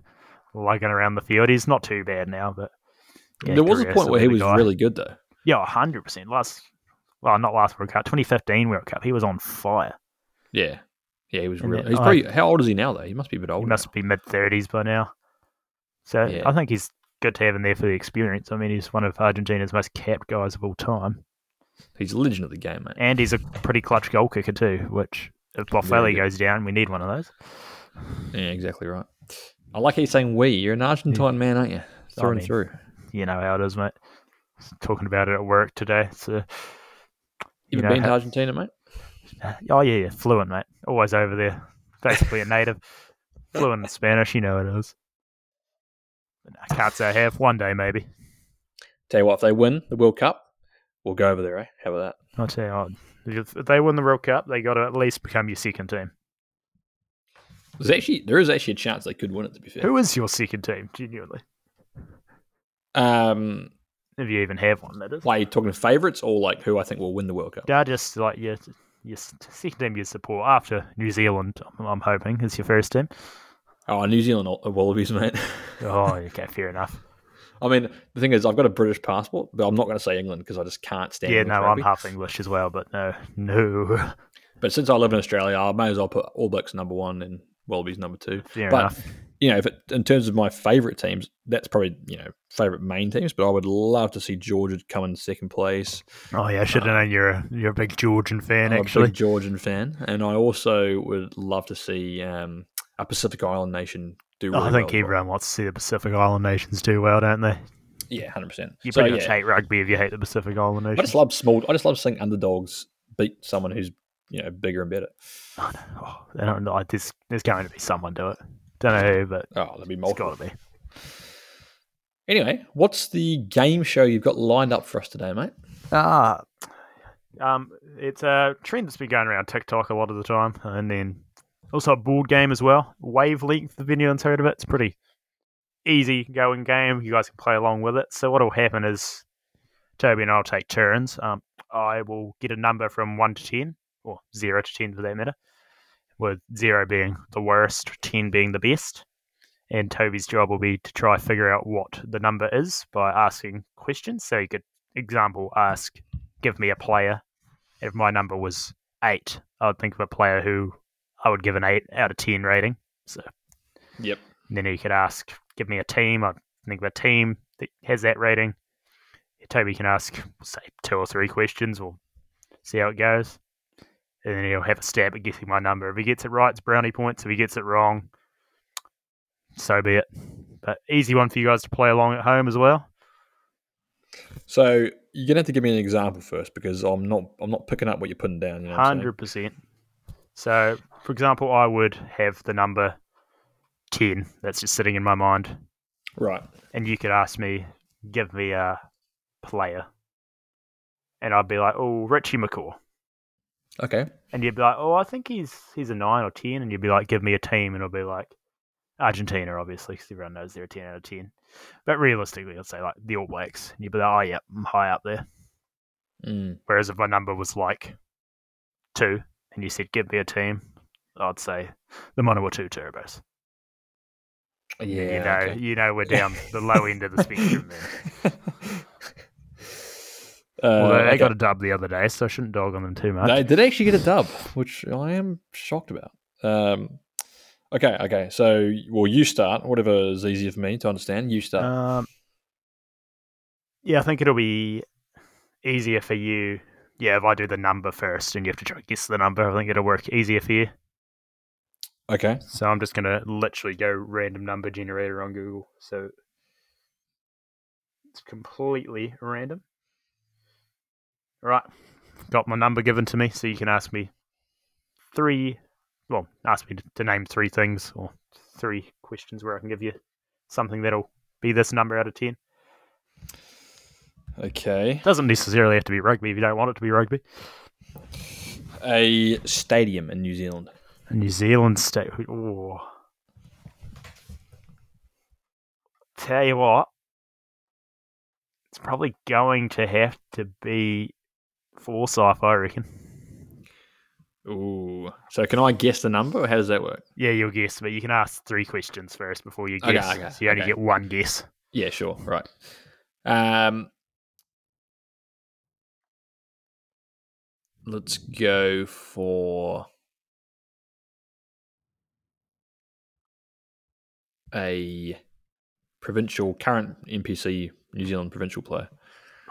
Speaker 2: lugging around the field. He's not too bad now, but yeah,
Speaker 1: there was a point where he was
Speaker 2: guy.
Speaker 1: really good though.
Speaker 2: Yeah, hundred percent. Last, well, not last World Cup, 2015 World Cup. He was on fire.
Speaker 1: Yeah, yeah, he was
Speaker 2: And
Speaker 1: really.
Speaker 2: then
Speaker 1: He's
Speaker 2: I-
Speaker 1: probably how old is he now though? He must be a bit
Speaker 2: He
Speaker 1: older.
Speaker 2: must be mid 30s by now. So
Speaker 1: Yeah.
Speaker 2: I think he's good to have him there for the experience. I mean, he's one of Argentina's most capped guys of all time.
Speaker 1: He's a legend of the game, mate.
Speaker 2: And he's a pretty clutch goal kicker too, which if Boffelli goes down, we need one of those.
Speaker 1: Yeah, exactly right. I like how you're saying we. You're an Argentine man, aren't you? Through and
Speaker 2: mean,
Speaker 1: through.
Speaker 2: You know how it is, mate. Talking about it at work today. So,
Speaker 1: You
Speaker 2: you know
Speaker 1: been to Argentina, mate? [laughs]
Speaker 2: oh yeah, yeah, fluent, mate. Always over there. Basically a [laughs] native. fluent in Spanish, you know it is. I can't say I have. One day, maybe.
Speaker 1: Tell you what, if they win the World Cup, we'll go over there. Eh? How about that?
Speaker 2: I'll tell you what. If if they win the World Cup, they got to at least become your second team.
Speaker 1: There's actually there is actually a chance they could win it. To be fair,
Speaker 2: Who is your second team, genuinely?
Speaker 1: um,
Speaker 2: If you even have one, that is.
Speaker 1: why are you talking to favourites or like who I think will win the World Cup?
Speaker 2: Yeah, just like your, your second team you support after New Zealand, I'm, hoping, is your first team.
Speaker 1: Oh, New Zealand uh, Wallabies, mate. [laughs]
Speaker 2: Oh, okay, fair enough.
Speaker 1: I mean, the thing is, I've got a British passport, but I'm not going to say England because I just can't stand.
Speaker 2: Yeah,
Speaker 1: English
Speaker 2: no, I'm half English as well, but no, no. [laughs]
Speaker 1: But since I live in Australia, I may as well put All Blacks number one and Wallabies number two.
Speaker 2: Fair
Speaker 1: But-
Speaker 2: enough.
Speaker 1: You know, if it, in terms of my favourite teams, that's probably you know favourite main teams. But I would love to see Georgia come in second place.
Speaker 2: Oh yeah, I should have known you're a, you're a big Georgian fan,
Speaker 1: I'm a
Speaker 2: actually.
Speaker 1: big Georgian fan, and I also would love to see um, a Pacific Island nation do.
Speaker 2: Oh, I think
Speaker 1: well.
Speaker 2: everyone wants to see the Pacific Island nations do well, don't they?
Speaker 1: Yeah, hundred percent.
Speaker 2: You
Speaker 1: So
Speaker 2: pretty much
Speaker 1: yeah,
Speaker 2: hate rugby if you hate the Pacific Island nations.
Speaker 1: I just love small. I just love seeing underdogs beat someone who's you know bigger and better.
Speaker 2: Oh, no. Oh, I don't know. There's, there's going to be someone do it. Don't know who, but
Speaker 1: Oh, there'll be
Speaker 2: it's
Speaker 1: multiple.
Speaker 2: got to be.
Speaker 1: Anyway, what's the game show you've got lined up for us today, mate?
Speaker 2: Ah, um, it's a trend that's been going around TikTok a lot of the time, and then also a board game as well. Wavelength, if anyone's heard of it, it's pretty easy going game. You guys can play along with it. So what will happen is Toby and I'll take turns. Um, I will get a number from one to ten, or zero to ten for that matter, with zero being the worst, ten being the best. And Toby's job will be to try figure out what the number is by asking questions. So you could, example, ask, give me a player. If my number was eight, I would think of a player who I would give an eight out of ten rating. So
Speaker 1: Yep.
Speaker 2: and then you could ask, give me a team. I'd think of a team that has that rating. Toby can ask, say, two or three questions. We'll see how it goes. And then he'll have a stab at guessing my number. If he gets it right, it's brownie points. If he gets it wrong, so be it. But easy one for you guys to play along at home as well.
Speaker 1: So you're gonna have to give me an example first because I'm not I'm not picking up what you're putting down. You know what I'm saying?
Speaker 2: Hundred percent. So, for example, I would have the number ten. That's just sitting in my mind.
Speaker 1: Right.
Speaker 2: and you could ask me, give me a player, and I'd be like, oh, Richie McCaw,
Speaker 1: Okay.
Speaker 2: And you'd be like, oh, I think he's he's a nine or ten, and you'd be like, give me a team, and I'll be like, Argentina, obviously, because everyone knows they're a ten out of ten, but realistically, I'd say like the All Blacks, and you'd be like, oh yeah, I'm high up there.
Speaker 1: Mm.
Speaker 2: Whereas if my number was like two, and you said give me a team, I'd say the Manawatu Turbos.
Speaker 1: Yeah.
Speaker 2: you know,
Speaker 1: okay.
Speaker 2: you know, we're down the low end of the spectrum there. [laughs] [laughs]
Speaker 1: Uh,
Speaker 2: Although they got a dub the other day, so I shouldn't dog on them too much.
Speaker 1: They did actually get a dub, which I am shocked about. Um, okay, okay. So, well, you start. Whatever is easier for me to understand. You start.
Speaker 2: Um, yeah, I think it'll be easier for you. Yeah, if I do the number first and you have to try to guess the number, I think it'll work easier for you.
Speaker 1: okay.
Speaker 2: So I'm just going to literally go random number generator on Google. So it's completely random. Right. Got my number given to me, so you can ask me three, well, ask me to, name three things or three questions where I can give you something that'll be this number out of 10.
Speaker 1: Okay.
Speaker 2: Doesn't necessarily have to be rugby if you don't want it to be rugby.
Speaker 1: A stadium in New Zealand.
Speaker 2: A New Zealand state. Oh. Tell you what, it's probably going to have to be Forsyth, I reckon.
Speaker 1: Ooh. So, can I guess the number, or how does that work?
Speaker 2: Yeah, you'll guess, but you can ask three questions first before you
Speaker 1: Okay,
Speaker 2: guess.
Speaker 1: okay,
Speaker 2: so you only
Speaker 1: okay.
Speaker 2: get one guess.
Speaker 1: Yeah, sure. Right. Um, let's go for a provincial current NPC New Zealand provincial player.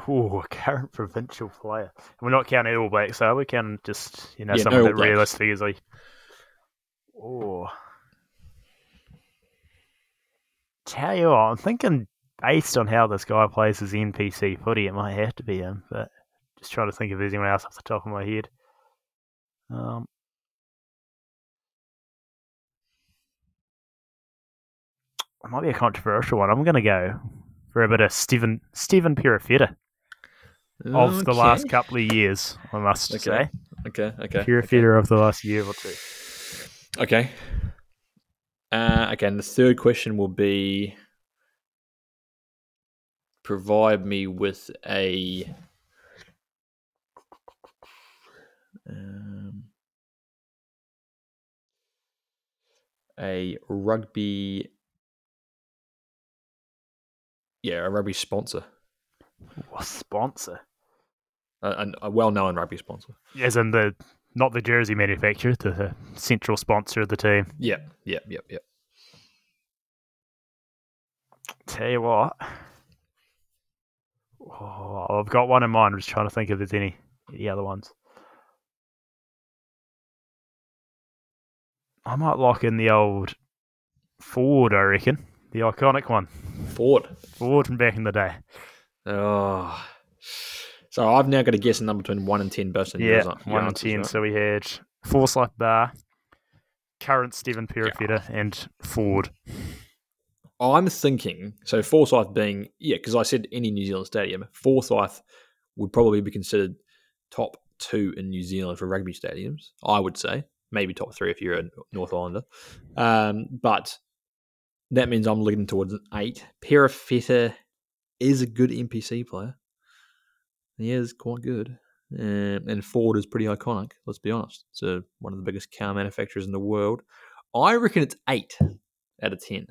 Speaker 2: Ooh, a current provincial player. We're not counting All Blacks, are we? Counting just, you know,
Speaker 1: Yeah,
Speaker 2: someone
Speaker 1: no
Speaker 2: that
Speaker 1: Blacks.
Speaker 2: realistically is like. Oh. Tell you what, I'm thinking based on how this guy plays his NPC footy, it might have to be him, but just trying to think if there's anyone else off the top of my head. Um, it might be a controversial one. I'm going to go for a bit of Stephen Stephen Perofeta of the last couple of years, I must
Speaker 1: Okay.
Speaker 2: say.
Speaker 1: Okay, okay.
Speaker 2: Perofeta of the last year or two.
Speaker 1: Okay. Uh, okay, and the third question will be provide me with a um, a rugby yeah a rugby sponsor
Speaker 2: What sponsor?
Speaker 1: a, a, a well-known rugby sponsor
Speaker 2: As in the not the jersey manufacturer, the, the central sponsor of the team.
Speaker 1: yep yep yep yep
Speaker 2: Tell you what. Oh, I've got one in mind. I'm just trying to think if there's any any other ones. I might lock in the old Ford, I reckon. The iconic one.
Speaker 1: Ford
Speaker 2: Ford from back in the day.
Speaker 1: Oh so I've now got to guess a number between one and ten based on
Speaker 2: yeah,
Speaker 1: your
Speaker 2: one and ten.
Speaker 1: right?
Speaker 2: So we had Forsyth Barr, current Stephen Perofeta and Ford.
Speaker 1: I'm thinking so. Forsyth being yeah, because I said any New Zealand stadium, Forsyth would probably be considered top two in New Zealand for rugby stadiums. I would say maybe top three if you're a North Islander, um, but that means I'm looking towards an eight. Perofeta is a good NPC player. He is quite good. Um, and Ford is pretty iconic, let's be honest. It's a, one of the biggest car manufacturers in the world. I reckon it's eight out of 10.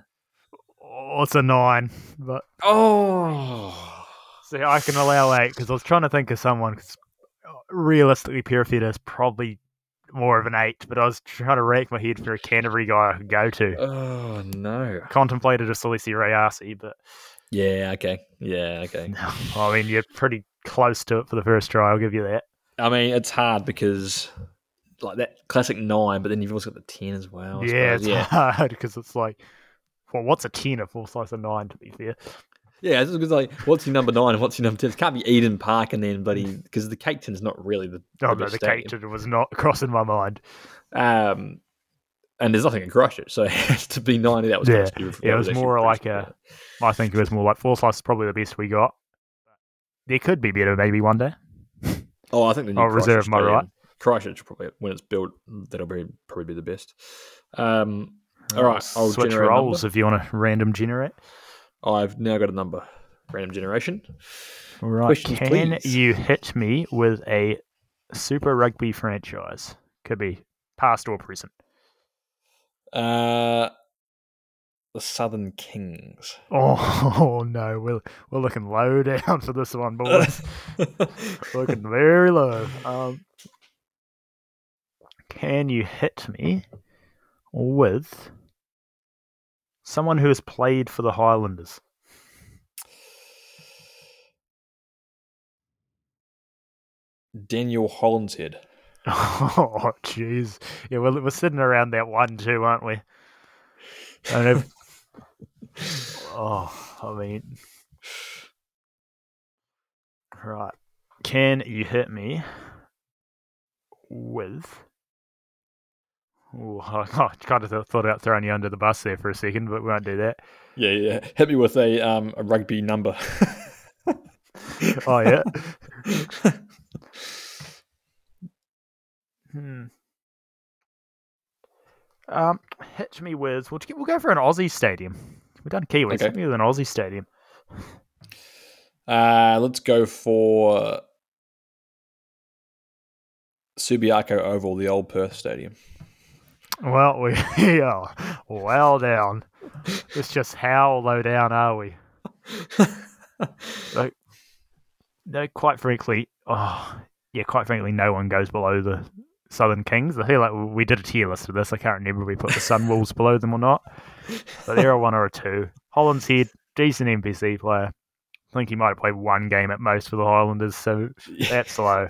Speaker 2: Oh, it's a nine, but
Speaker 1: Oh.
Speaker 2: see, I can allow eight because I was trying to think of someone. 'cause realistically, Perofeta is probably more of an eight, but I was trying to rake my head for a Canterbury guy I could go to.
Speaker 1: Oh, no.
Speaker 2: Contemplated a Salesi Rayasi, but
Speaker 1: Yeah, okay. Yeah, okay. [laughs]
Speaker 2: I mean, you're pretty close to it for the first try. I'll give you that.
Speaker 1: I mean, it's hard because, like, that classic nine, but then you've also got the 10 as well. I
Speaker 2: yeah,
Speaker 1: suppose.
Speaker 2: it's
Speaker 1: yeah. [laughs]
Speaker 2: hard because it's like, well, what's a ten if Forsyth of nine? To be fair,
Speaker 1: Yeah, it's because like, what's your number nine and what's your number 10? It can't be Eden Park and then bloody, because the Cake Tin's not really the.
Speaker 2: oh no, the cake tin was not [laughs] crossing my mind.
Speaker 1: Um, and there's nothing in Christchurch, so [laughs] it has to be 90. That was
Speaker 2: Yeah, yeah, it was more like
Speaker 1: a.
Speaker 2: I think it was more like Forsyth is probably the best we got. There could be better, maybe one day.
Speaker 1: Oh, I think the new
Speaker 2: I'll reserve my right.
Speaker 1: Christchurch probably when it's built, that'll be probably be the best. Um, all right, I'll
Speaker 2: switch
Speaker 1: generate
Speaker 2: roles if you want to random generate.
Speaker 1: I've now got a number. Random generation.
Speaker 2: All right,
Speaker 1: Questions,
Speaker 2: can
Speaker 1: please.
Speaker 2: you hit me with a Super Rugby franchise? Could be past or present.
Speaker 1: Uh, the Southern Kings. [laughs]
Speaker 2: Oh, no, we're we're looking low down for this one, boys. [laughs] looking very low. Um, can you hit me with someone who has played for the Highlanders?
Speaker 1: Daniel Hollinshead. [laughs]
Speaker 2: Oh, jeez. Yeah, we're, we're sitting around that one too, aren't we? I don't know. [laughs] oh, I mean, right. Can you hit me with? Ooh, [laughs] I kind of th- thought about throwing you under the bus there for a second, but we won't do that.
Speaker 1: Yeah, yeah. Hit me with a um a rugby number.
Speaker 2: Oh yeah. Hmm. Um, hit me with. We'll, we'll go for an Aussie stadium. We've done Kiwis.
Speaker 1: Okay.
Speaker 2: Hit me with an Aussie stadium.
Speaker 1: Uh, let's go for Subiaco Oval, the old Perth Stadium.
Speaker 2: Well, we [laughs] are well down. It's just how low down are we? [laughs] Like, no, quite frankly, oh yeah, quite frankly, no one goes below the Southern Kings. I feel like we did a tier list of this. I can't remember if we put the Sunwolves below them or not, but they're a one or a two. Hollinshead, decent NPC player. I think he might have played one game at most for the Highlanders, so that's low.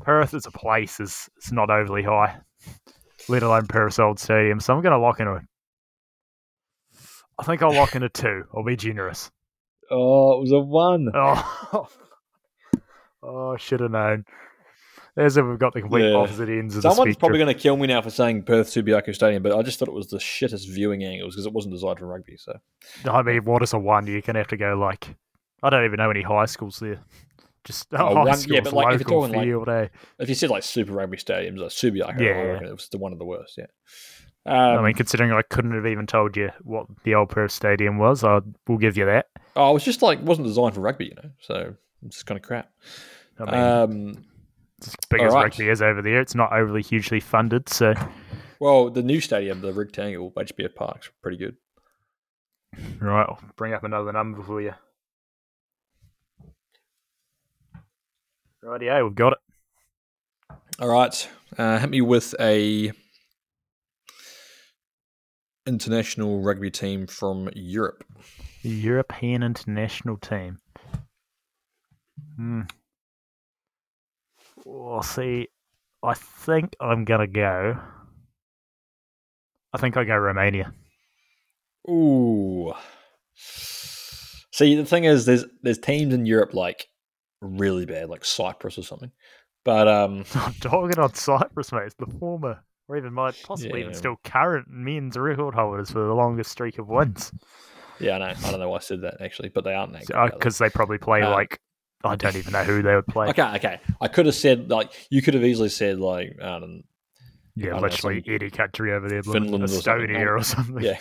Speaker 2: Perth as a place is it's not overly high, let alone Perth's old stadium. So I'm going to lock in a. I think I'll lock in a two. I'll be generous.
Speaker 1: Oh, it was a one.
Speaker 2: Oh, [laughs] oh, I should have known. As if we've got the complete
Speaker 1: Yeah.
Speaker 2: opposite ends of
Speaker 1: Someone's probably going to kill me now for saying Perth Subiaco Stadium, but I just thought it was the shittest viewing angles because it wasn't designed for rugby. So
Speaker 2: I mean, what is a one? You're gonna have to go like I don't even know any high schools there. Just [laughs]
Speaker 1: Oh,
Speaker 2: high
Speaker 1: one- yeah,
Speaker 2: schools,
Speaker 1: but, like, if you're talking, like-
Speaker 2: eh?
Speaker 1: if you said like Super Rugby stadiums, like Subiaco,
Speaker 2: Yeah, yeah.
Speaker 1: it was the one of the worst. Yeah. Um,
Speaker 2: I mean, considering I couldn't have even told you what the old Perth Stadium was, I will give you that.
Speaker 1: oh, it was just like wasn't designed for rugby, you know. So it's just kind of crap.
Speaker 2: I mean,
Speaker 1: Um,
Speaker 2: as big as
Speaker 1: alright.
Speaker 2: rugby is over there, it's not overly hugely funded, so
Speaker 1: well, the new stadium, the rectangle HBF Park's pretty good.
Speaker 2: right, I'll bring up another number for you. Rightio, we've got it.
Speaker 1: All right, uh, hit me with a international rugby team from Europe.
Speaker 2: The European international team. Hmm. Well, see, I think I'm gonna go. I think I go Romania.
Speaker 1: Ooh. See, the thing is, there's there's teams in Europe like really bad, like Cyprus or something. But um, [laughs]
Speaker 2: I'm dogging on Cyprus, mate. It's the former or even might possibly even still current men's record holders for the longest streak of wins.
Speaker 1: Yeah, I know. I don't know why I said that actually, but they aren't that good, are they?
Speaker 2: Because they probably play
Speaker 1: Uh,
Speaker 2: like I don't even know who they would play.
Speaker 1: Okay, okay. I could have said like you could have easily said like I don't
Speaker 2: Yeah,
Speaker 1: I don't
Speaker 2: literally
Speaker 1: some-
Speaker 2: any country over there,
Speaker 1: Finland or.
Speaker 2: Estonia or something.
Speaker 1: yeah.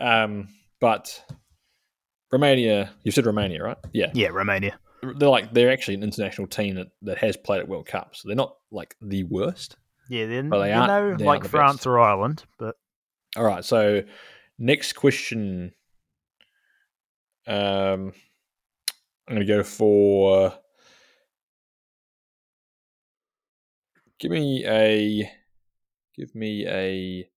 Speaker 1: Um, but Romania, you said Romania, right? Yeah,
Speaker 2: yeah, Romania.
Speaker 1: they're like they're actually an international team that, that has played at World Cups. So they're not like the worst.
Speaker 2: Yeah, then
Speaker 1: Well, they aren't-
Speaker 2: know,
Speaker 1: they
Speaker 2: like
Speaker 1: aren't
Speaker 2: France
Speaker 1: best.
Speaker 2: or Ireland, but
Speaker 1: All right, so next question. Um, I'm going to go for. Give me a. Give me a.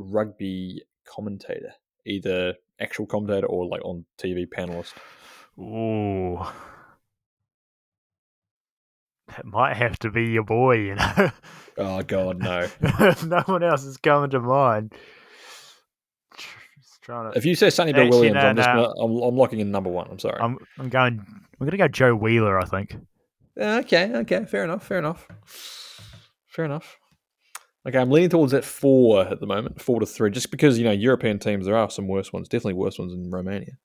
Speaker 1: Rugby commentator, either actual commentator or like on TV panelist.
Speaker 2: ooh, it might have to be your boy. You know,
Speaker 1: Oh God, no! [laughs]
Speaker 2: no one else is coming to mind. Trying to.
Speaker 1: If you say Sonny Bill Williams,
Speaker 2: no,
Speaker 1: I'm just
Speaker 2: no.
Speaker 1: I'm, I'm locking in number one. I'm sorry.
Speaker 2: I'm I'm going. I'm gonna go Joe Wheeler. I think.
Speaker 1: Okay, okay, fair enough, fair enough, fair enough. Okay, I'm leaning towards that four at the moment, four to three, just because you know European teams there are some worse ones, definitely worse ones in Romania.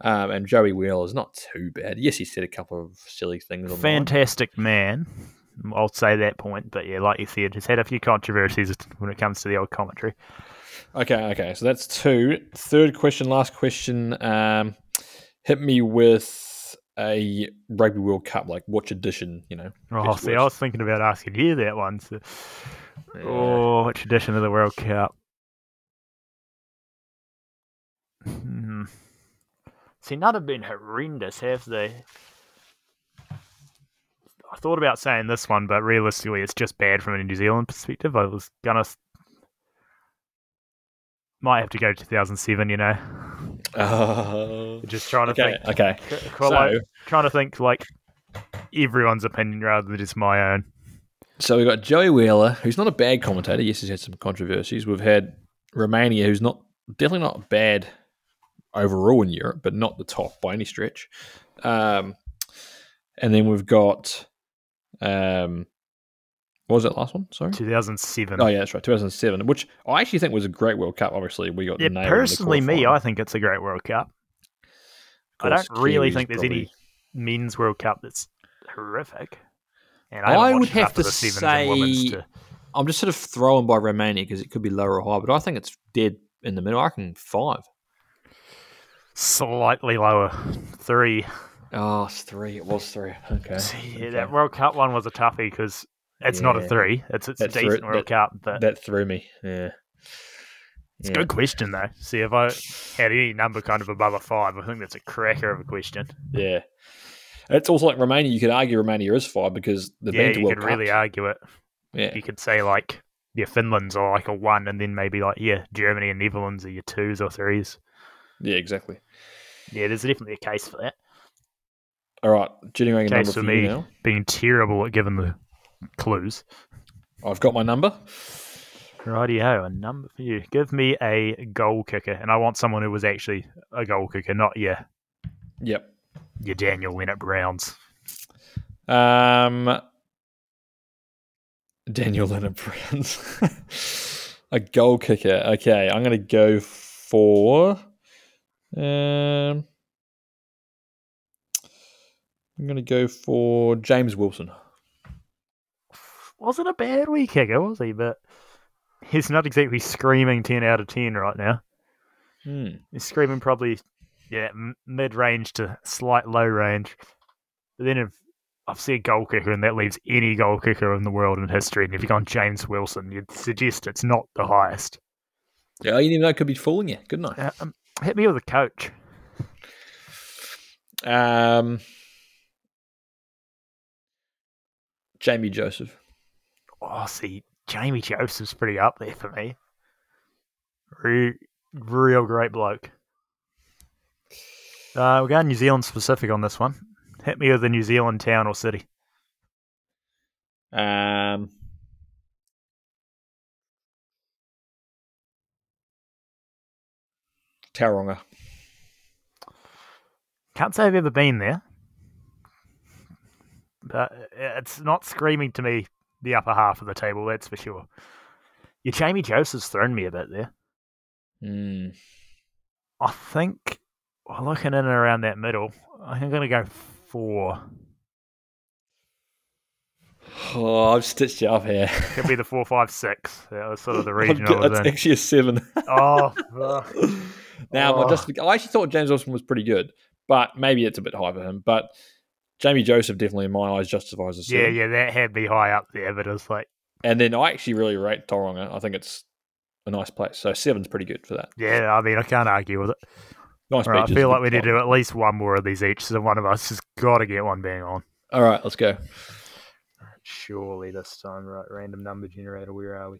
Speaker 1: Um, and Joey Wheeler is not too bad. Yes, he said a couple of silly things. On
Speaker 2: Fantastic man. I'll say that point, but yeah, like you said, he's had a few controversies when it comes to the old commentary.
Speaker 1: Okay, okay, so that's two. Third question, last question. Um, hit me with a Rugby World Cup, like which edition? You know.
Speaker 2: Oh, see, I was thinking about asking you that one. So.
Speaker 1: Yeah.
Speaker 2: Oh, which edition of the World Cup? Hmm. See, none have been horrendous, have they? I thought about saying this one, but realistically, it's just bad from a New Zealand perspective. I was gonna. Might have to go to 2007, you know.
Speaker 1: Uh,
Speaker 2: Just trying to
Speaker 1: okay,
Speaker 2: think.
Speaker 1: okay. So,
Speaker 2: like, trying to think like everyone's opinion rather than just my own.
Speaker 1: So we've got Joey Wheeler, who's not a bad commentator. Yes, he's had some controversies. We've had Romania, who's not definitely not bad overall in Europe, but not the top by any stretch. Um, and then we've got um, what was that last one? Sorry.
Speaker 2: 2007.
Speaker 1: Oh yeah, that's right, 2007, which I actually think was a great World Cup. Obviously, we got
Speaker 2: Yeah,
Speaker 1: nailed in the
Speaker 2: personally, me,
Speaker 1: quarterfinal.
Speaker 2: I think it's a great World Cup.
Speaker 1: Of
Speaker 2: I don't really
Speaker 1: Kiwis
Speaker 2: think there's
Speaker 1: probably-
Speaker 2: any men's World Cup that's horrific. And I,
Speaker 1: I would have to
Speaker 2: the sevens and women's
Speaker 1: say-
Speaker 2: to-
Speaker 1: I'm just sort of throwing by Romania because it could be lower or higher, but I think it's dead in the middle. I reckon five.
Speaker 2: slightly lower three.
Speaker 1: Oh, it's three. It was three. Okay.
Speaker 2: See, yeah,
Speaker 1: okay.
Speaker 2: that World Cup one was a toughie because it's not a three. It's it's a
Speaker 1: That threw-
Speaker 2: decent World
Speaker 1: that-
Speaker 2: Cup, but
Speaker 1: that threw me. Yeah.
Speaker 2: it's
Speaker 1: Yeah.
Speaker 2: a good question though. See, if I had any number kind of above a five, I think that's a cracker of a question.
Speaker 1: Yeah. It's also like Romania. You could argue Romania is five because they've
Speaker 2: yeah,
Speaker 1: been to
Speaker 2: you
Speaker 1: World
Speaker 2: could really argue it.
Speaker 1: Yeah.
Speaker 2: You could say like yeah, Finland's are like a one, and then maybe like yeah, Germany and Netherlands are your twos or threes.
Speaker 1: Yeah, exactly.
Speaker 2: Yeah, there's definitely a case for that.
Speaker 1: All right. Generating a number for
Speaker 2: for me.
Speaker 1: now.
Speaker 2: Being terrible at giving the clues.
Speaker 1: I've got my number.
Speaker 2: Rightio, a number for you. Give me a goal kicker, and I want someone who was actually a goal kicker, not your
Speaker 1: Yep.
Speaker 2: your Daniel Leonard Browns.
Speaker 1: Um, Daniel Leonard Browns. [laughs] a goal kicker. Okay, I'm going to go for. Um, I'm going to go for James Wilson.
Speaker 2: Wasn't a bad wee kicker, was he? But he's not exactly screaming ten out of ten right now.
Speaker 1: Hmm.
Speaker 2: He's screaming probably yeah mid range to slight low range. But then if I've said goal kicker, and that leaves any goal kicker in the world in history. And if you've gone James Wilson, you'd suggest it's not the highest.
Speaker 1: Yeah, you didn't know it could be fooling you. Good night.
Speaker 2: Uh, um, hit me with a coach.
Speaker 1: Um, Jamie Joseph.
Speaker 2: Oh, see, Jamie Joseph's pretty up there for me. Re- real great bloke. Uh, we're going New Zealand specific on this one. Hit me with a New Zealand town or city.
Speaker 1: Um, Tauranga.
Speaker 2: Can't say I've ever been there, but it's not screaming to me the upper half of the table, that's for sure. Your Jamie Joseph's thrown me a bit there.
Speaker 1: Mm.
Speaker 2: I think looking in and around that middle, I think I'm going to go four.
Speaker 1: Oh, I've stitched you up here.
Speaker 2: Could be the four, five, six. That was sort of the [laughs] region
Speaker 1: got- That's
Speaker 2: in.
Speaker 1: actually a seven.
Speaker 2: Oh, [laughs]
Speaker 1: now,
Speaker 2: Oh.
Speaker 1: just I actually thought James Wilson was pretty good, but maybe it's a bit high for him. But Jamie Joseph definitely, in my eyes, justifies a
Speaker 2: yeah,
Speaker 1: seven.
Speaker 2: yeah, that had me high up there, but it's like,
Speaker 1: And then I actually really rate Tauranga. I think it's a nice place. So seven's pretty good for that.
Speaker 2: yeah, I mean, I can't argue with it.
Speaker 1: Nice
Speaker 2: All right, I feel like we need to do at least one more of these each, so one of us has got to get one bang on.
Speaker 1: All right, let's go.
Speaker 2: Surely this time, right? Random number generator, where are we?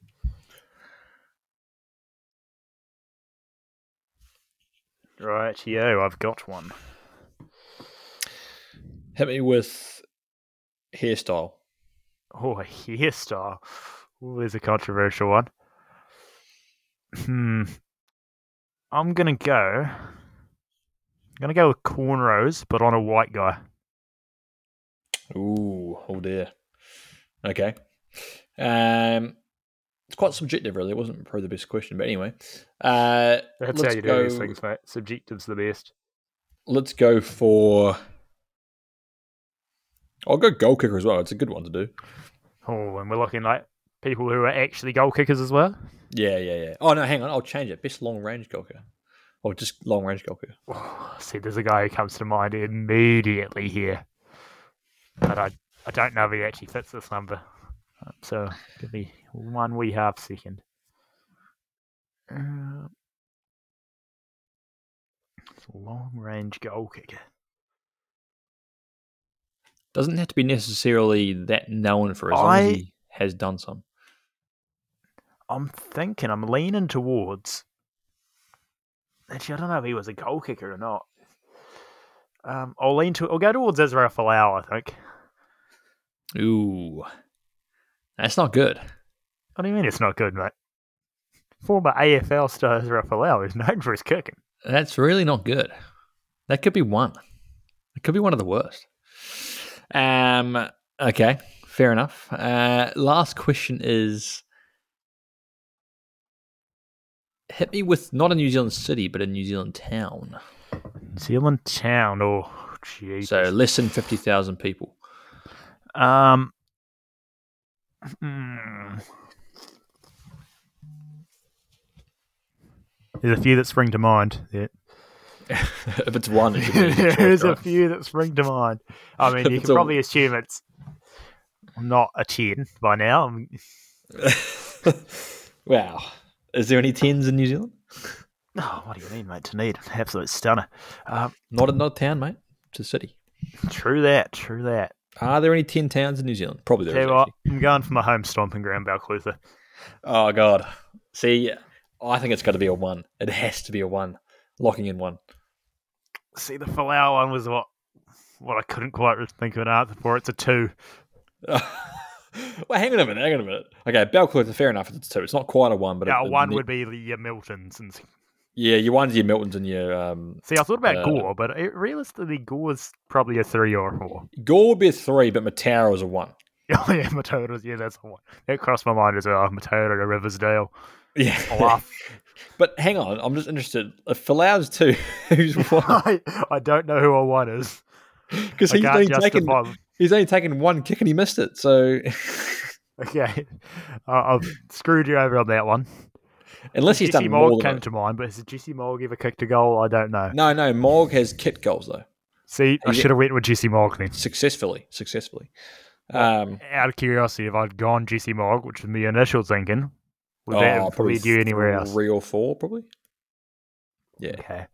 Speaker 2: Right, yo, I've got one.
Speaker 1: Hit me with hairstyle.
Speaker 2: Oh, a hairstyle. Oh, there's a controversial one. Hmm. I'm gonna go. I'm gonna go with cornrows, but on a white guy.
Speaker 1: Ooh, oh dear. Okay. Um, it's quite subjective, really. It wasn't probably the best question, but anyway. Uh,
Speaker 2: That's how you do these things, mate. Subjective's the best.
Speaker 1: let's go for. I'll go goal kicker as well. It's a good one to do.
Speaker 2: Oh, and we're looking like people who are actually goal kickers as well.
Speaker 1: Yeah, yeah, yeah. Oh no, hang on. I'll change it. Best long range goal kicker, or just long range goal kicker.
Speaker 2: Oh, see, there's a guy who comes to mind immediately here, but I I don't know if he actually fits this number. So give me one wee half second. Uh, long range goal kicker.
Speaker 1: Doesn't have to be necessarily that known for as long as he has done some.
Speaker 2: I'm thinking, I'm leaning towards. Actually, I don't know if he was a goal kicker or not. Um, I'll lean to. I'll go towards Israel Folau. I think.
Speaker 1: Ooh, that's not good.
Speaker 2: What do you mean it's not good, mate? Former AFL star Israel Folau is known for his kicking.
Speaker 1: That's really not good. That could be one. It could be one of the worst. Um. Okay. Fair enough. Uh, last question is: hit me with not a New Zealand city, but a New Zealand town.
Speaker 2: New Zealand town. Oh, jeez.
Speaker 1: So less than fifty thousand people.
Speaker 2: um. hmm. There's a few that spring to mind. Yeah. [laughs]
Speaker 1: if it's one, it should be [laughs] an
Speaker 2: There's a few that spring to mind. I mean, [laughs] you can
Speaker 1: all-
Speaker 2: probably assume it's not a 10 by now.
Speaker 1: Wow. Is there any tens in New Zealand?
Speaker 2: Oh, what do you mean, mate? To need an absolute stunner. Um,
Speaker 1: Not a not a town, mate. It's a city.
Speaker 2: true that, true that.
Speaker 1: Are there any ten towns in New Zealand? Probably there is.
Speaker 2: what. I'm going for my home stomping ground, Balclutha.
Speaker 1: Oh god. See, I think it's got to be a one. It has to be a one. Locking in one.
Speaker 2: See, the Folau one was what what I couldn't quite think of an answer for. It's a two. [laughs]
Speaker 1: well, hang on a minute. Hang on a minute. Okay, Balclutha, fair enough. It's two. It's not quite a one, but
Speaker 2: Yeah,
Speaker 1: it,
Speaker 2: one
Speaker 1: it-
Speaker 2: would be the your Miltons. And
Speaker 1: Yeah, your ones, your Miltons, and your um,
Speaker 2: see, I thought about
Speaker 1: Uh,
Speaker 2: Gore, but it, realistically, Gore's probably a three or a four.
Speaker 1: Gore would be a three, but Mataura was a one. [laughs]
Speaker 2: Oh yeah, Mataura. Yeah, that's the one. That crossed my mind as well. Mataura to Riversdale.
Speaker 1: Yeah. [laughs] but hang on, I'm just interested. If Folau's two, [laughs] who's [laughs] one?
Speaker 2: I, I don't know who a one is.
Speaker 1: Because he's only taken he's only taken one kick and he missed it. So [laughs]
Speaker 2: Okay, I I've screwed you over on that one.
Speaker 1: unless he's
Speaker 2: Jesse
Speaker 1: done more
Speaker 2: Mogg
Speaker 1: than
Speaker 2: came to mind, but has Jesse Mogg ever kicked a goal? I don't know.
Speaker 1: No, no, Mogg has kicked goals though.
Speaker 2: See, I should have went with Jesse Mogg then.
Speaker 1: Successfully. Successfully. Um
Speaker 2: Out of curiosity, if I'd gone Jesse Mogg, which was my initial thinking, would that
Speaker 1: oh,
Speaker 2: have
Speaker 1: probably
Speaker 2: you anywhere else?
Speaker 1: Three or four, probably. Yeah.
Speaker 2: Okay.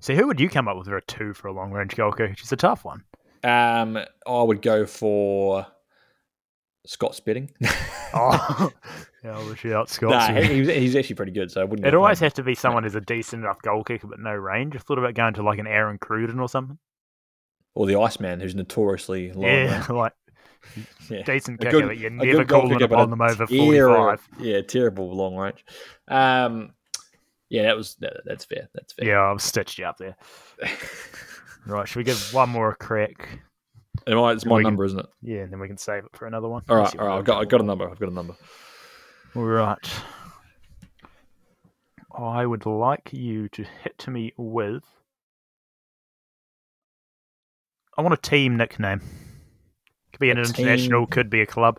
Speaker 2: So who would you come up with for a two for a long range goal kick? Which is a tough one.
Speaker 1: Um I would go for Scott Spedding. [laughs]
Speaker 2: Oh, [laughs] yeah, I'll shout out Scott.
Speaker 1: nah, he, he's, he's actually pretty good, so I wouldn't
Speaker 2: It always has to be someone who's a decent enough goal kicker but no range. I thought about going to like an Aaron Cruden or something.
Speaker 1: or the Iceman who's notoriously long.
Speaker 2: yeah, [laughs] like [laughs]
Speaker 1: yeah.
Speaker 2: decent kicker,
Speaker 1: good-
Speaker 2: but you're never calling
Speaker 1: kicker, a
Speaker 2: them over
Speaker 1: terrible-
Speaker 2: 45.
Speaker 1: Yeah, terrible long range. Um, yeah, that was that, that's fair. That's fair.
Speaker 2: Yeah, I've stitched you up there. [laughs] Right, should we give one more a crack?
Speaker 1: Am I? It's
Speaker 2: Then
Speaker 1: my
Speaker 2: we can-
Speaker 1: number, isn't it?
Speaker 2: Yeah, and then we can save it for another one.
Speaker 1: All right, all right. I've got, I've got a number. I've got a number.
Speaker 2: All right. I would like you to hit me with. I want a team nickname. Could be an international, could be a club.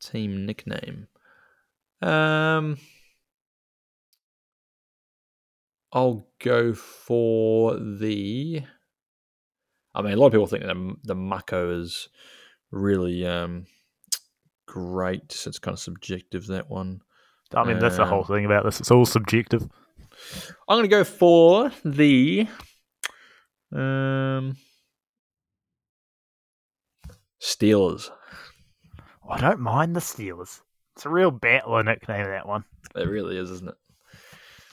Speaker 1: Team nickname. Um, I'll go for the. I mean, a lot of people think that the, the Mako is really um, great. So it's kind of subjective that one.
Speaker 2: I mean, that's the whole
Speaker 1: Um,
Speaker 2: thing about this. It's all subjective.
Speaker 1: I'm going to go for the um, Steelers.
Speaker 2: I don't mind the Steelers. It's a real battler nickname, that one.
Speaker 1: It really is, isn't it?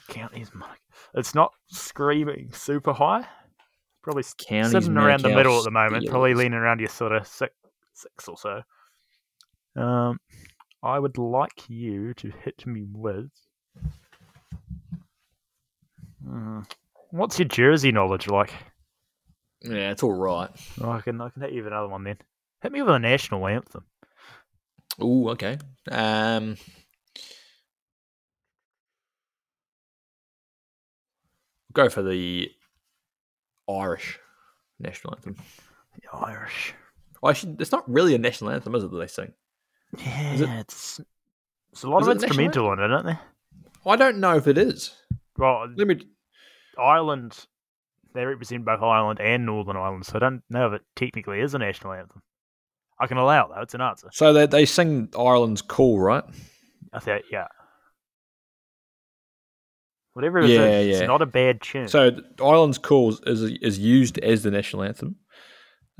Speaker 2: Counties, Mike. It's not screaming super high. Probably sitting around the middle at the moment. Probably leaning around your sort of six, six or so. Um, I would like you to hit me with. Hmm. What's your jersey knowledge like?
Speaker 1: Yeah, it's all right.
Speaker 2: Oh, I can I can hit you with another one then. Hit me with a national anthem.
Speaker 1: Ooh, okay. Um, go for the Irish national anthem.
Speaker 2: The Irish.
Speaker 1: Well, actually, it's not really a national anthem, is it? That they sing.
Speaker 2: Yeah,
Speaker 1: it-
Speaker 2: it's it's a lot of instrumental in it, isn't there?
Speaker 1: I don't know if it is.
Speaker 2: Well,
Speaker 1: Let me.
Speaker 2: Ireland, they represent both Ireland and Northern Ireland, so I don't know if it technically is a national anthem. I can allow it, though. It's an answer.
Speaker 1: So they they sing Ireland's Call, right?
Speaker 2: I think, yeah. Whatever it is,
Speaker 1: Yeah,
Speaker 2: it's
Speaker 1: yeah.
Speaker 2: not a bad tune.
Speaker 1: So Ireland's Call is is used as the national anthem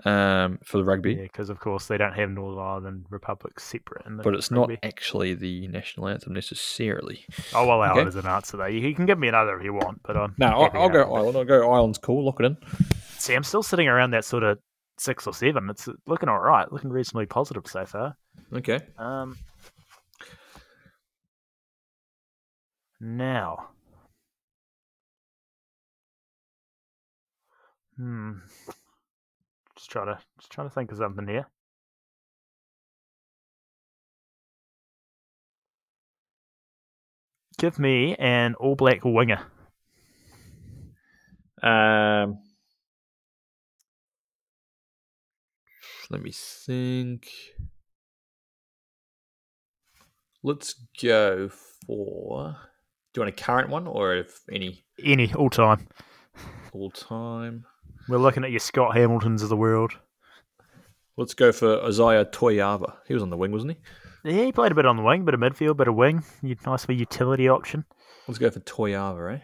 Speaker 1: um, for the rugby,
Speaker 2: yeah, because of course they don't have Northern Ireland Republic separate. In the
Speaker 1: but it's not actually the national anthem necessarily.
Speaker 2: I'll allow
Speaker 1: Okay.
Speaker 2: it as an answer, though. You can give me another if you want, but I'm
Speaker 1: No, I'll, I'll go. Ireland. I'll go Ireland's Call. Lock it in.
Speaker 2: See, I'm still sitting around that sort of six or seven. It's looking all right, looking reasonably positive so far.
Speaker 1: Okay.
Speaker 2: Um, now, hmm, just trying to just trying to think of something here. Give me an all black winger.
Speaker 1: Um, let me think. Let's go for. Do you want a current one or if any
Speaker 2: Any all time.
Speaker 1: all time?
Speaker 2: We're looking at your Scott Hamiltons of the world.
Speaker 1: Let's go for Isaia Toeava. He was on the wing, wasn't he?
Speaker 2: Yeah, he played a bit on the wing, bit of midfield, bit of wing. Nice for utility option.
Speaker 1: Let's go for Toeava, eh?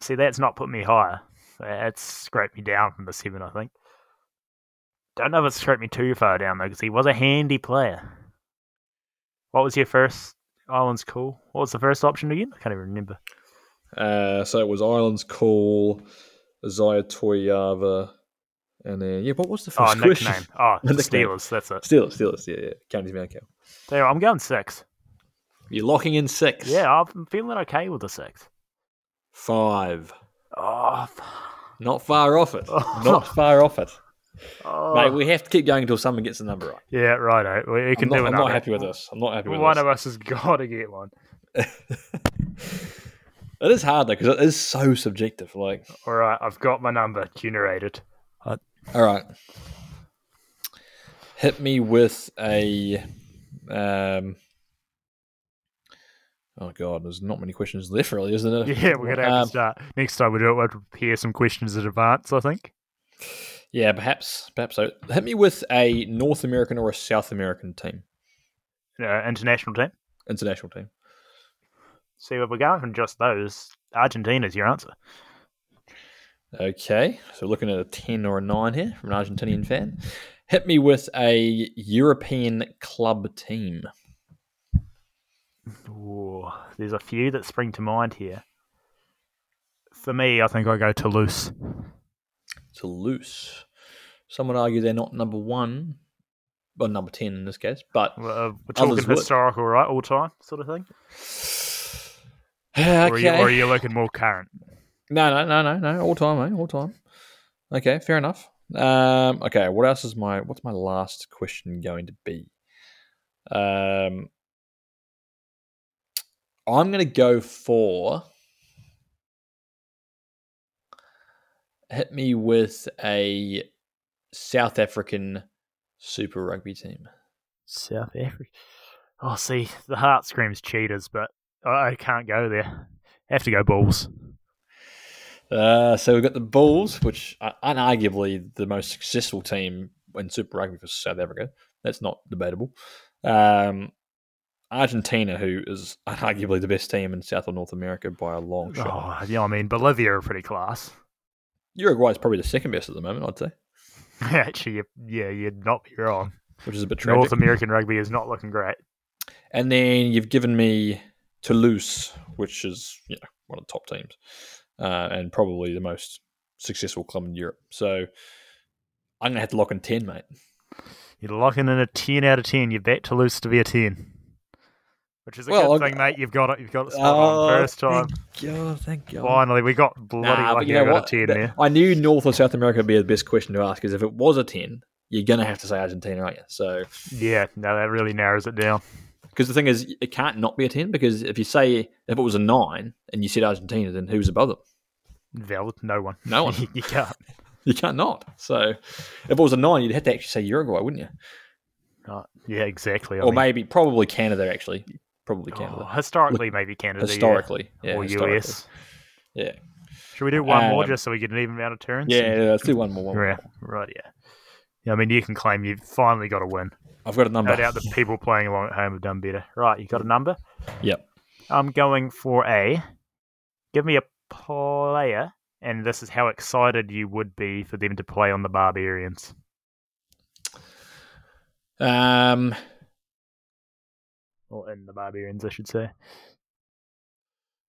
Speaker 2: See, that's not put me higher. That's scraped me down from the seven, I think. Don't know if it's scraped me too far down though, because he was a handy player. What was your first? Island's Call? What was the first option again? I can't even remember.
Speaker 1: Uh, so it was Island's call, Isaia Toeava, and then yeah. What was the
Speaker 2: Oh,
Speaker 1: first question? [laughs] [laughs]
Speaker 2: nickname. Oh, the. Steelers. That's it.
Speaker 1: Steelers, Steelers, yeah, yeah. Counties Manukau.
Speaker 2: There, I'm going six.
Speaker 1: You're locking in six.
Speaker 2: Yeah, I'm feeling okay with the six.
Speaker 1: Five.
Speaker 2: Oh, f-
Speaker 1: Not far off it.
Speaker 2: Oh. [laughs]
Speaker 1: Not far off it.
Speaker 2: Oh.
Speaker 1: Mate, we have to keep going until someone gets the number right.
Speaker 2: yeah, right. We, we can
Speaker 1: I'm,
Speaker 2: do
Speaker 1: not, I'm not happy with this. I'm not happy with
Speaker 2: One
Speaker 1: this.
Speaker 2: of us has [laughs] got to get one. [laughs]
Speaker 1: it is hard though because it is so subjective. Like,
Speaker 2: All right, I've got my number generated.
Speaker 1: all right, hit me with a. Um, oh god, there's not many questions left, really, isn't it? [laughs]
Speaker 2: Yeah, we're gonna have
Speaker 1: Um,
Speaker 2: to start next time. We do it. We'll have to prepare some questions in advance. I think.
Speaker 1: Yeah, perhaps, perhaps so. Hit me with a North American or a South American team,
Speaker 2: Uh, international team.
Speaker 1: international team.
Speaker 2: See, if we're going from just those, Argentina's your answer.
Speaker 1: Okay, so looking at a 10 or a 9 here from an Argentinian fan. Hit me with a European club team.
Speaker 2: Ooh, there's a few that spring to mind here. For me, I think I go Toulouse.
Speaker 1: Toulouse. Some would argue they're not number one, well, number 10 in this case, but
Speaker 2: Uh, we're talking
Speaker 1: Others would.
Speaker 2: historical, right? All time sort of thing. [sighs] Or, are you,
Speaker 1: okay.
Speaker 2: or are you looking more current?
Speaker 1: No, no, no, no, no. All time, mate. All time. Okay, fair enough. Um, okay, what else is my what's my last question going to be? Um, I'm going to go for hit me with a South African Super Rugby team.
Speaker 2: South Africa. Oh, see, the heart screams Cheetahs, but I I can't go there. have to go Bulls.
Speaker 1: Uh, so we've got the Bulls, which are unarguably the most successful team in Super Rugby for South Africa. That's not debatable. Um, Argentina, who is unarguably the best team in South or North America by a long shot.
Speaker 2: Oh, yeah, I mean, Bolivia are pretty class.
Speaker 1: Uruguay is probably the second best at the moment, I'd say, [laughs]
Speaker 2: Actually, yeah, you'd not be wrong.
Speaker 1: which is a bit tragic.
Speaker 2: North American rugby is not looking great.
Speaker 1: And then you've given me Toulouse, which is you know one of the top teams, uh, and probably the most successful club in Europe. So I'm gonna have to lock in ten, mate.
Speaker 2: You're locking in a 10 out of 10. You bet Toulouse to be a 10. Which is a
Speaker 1: Well,
Speaker 2: good
Speaker 1: I-
Speaker 2: thing, mate. You've got it. You've got it spot on first time.
Speaker 1: Thank God, thank God.
Speaker 2: Finally, we got bloody
Speaker 1: Nah,
Speaker 2: lucky.
Speaker 1: you know
Speaker 2: I got
Speaker 1: what?
Speaker 2: a 10 there.
Speaker 1: I knew North or South America would be the best question to ask because if it was a ten, you're gonna have to say Argentina, aren't you? So
Speaker 2: Yeah, no, that really narrows it down.
Speaker 1: because the thing is, it can't not be a ten because if you say if it was a nine and you said Argentina, then who's above them?
Speaker 2: Val, no one.
Speaker 1: No one. [laughs]
Speaker 2: you can't. [laughs]
Speaker 1: You can't not. So if it was a nine, you'd have to actually say Uruguay, wouldn't you?
Speaker 2: Uh, yeah, exactly. I
Speaker 1: or
Speaker 2: mean,
Speaker 1: maybe probably Canada actually, probably Canada
Speaker 2: oh, historically, maybe Canada. yeah.
Speaker 1: historically, yeah,
Speaker 2: or
Speaker 1: historically.
Speaker 2: US.
Speaker 1: yeah,
Speaker 2: Should we do one more
Speaker 1: Um,
Speaker 2: just so we get an even amount of turns?
Speaker 1: yeah. yeah, Let's do one more. One more.
Speaker 2: Yeah, right, yeah. Yeah, I mean, you can claim you've finally got a win.
Speaker 1: I've got a number.
Speaker 2: No doubt the people playing along at home have done better. Right, you got a number?
Speaker 1: Yep.
Speaker 2: I'm going for a. Give me a player, and this is how excited you would be for them to play on the Barbarians.
Speaker 1: Um,
Speaker 2: Or in the Barbarians, I should say.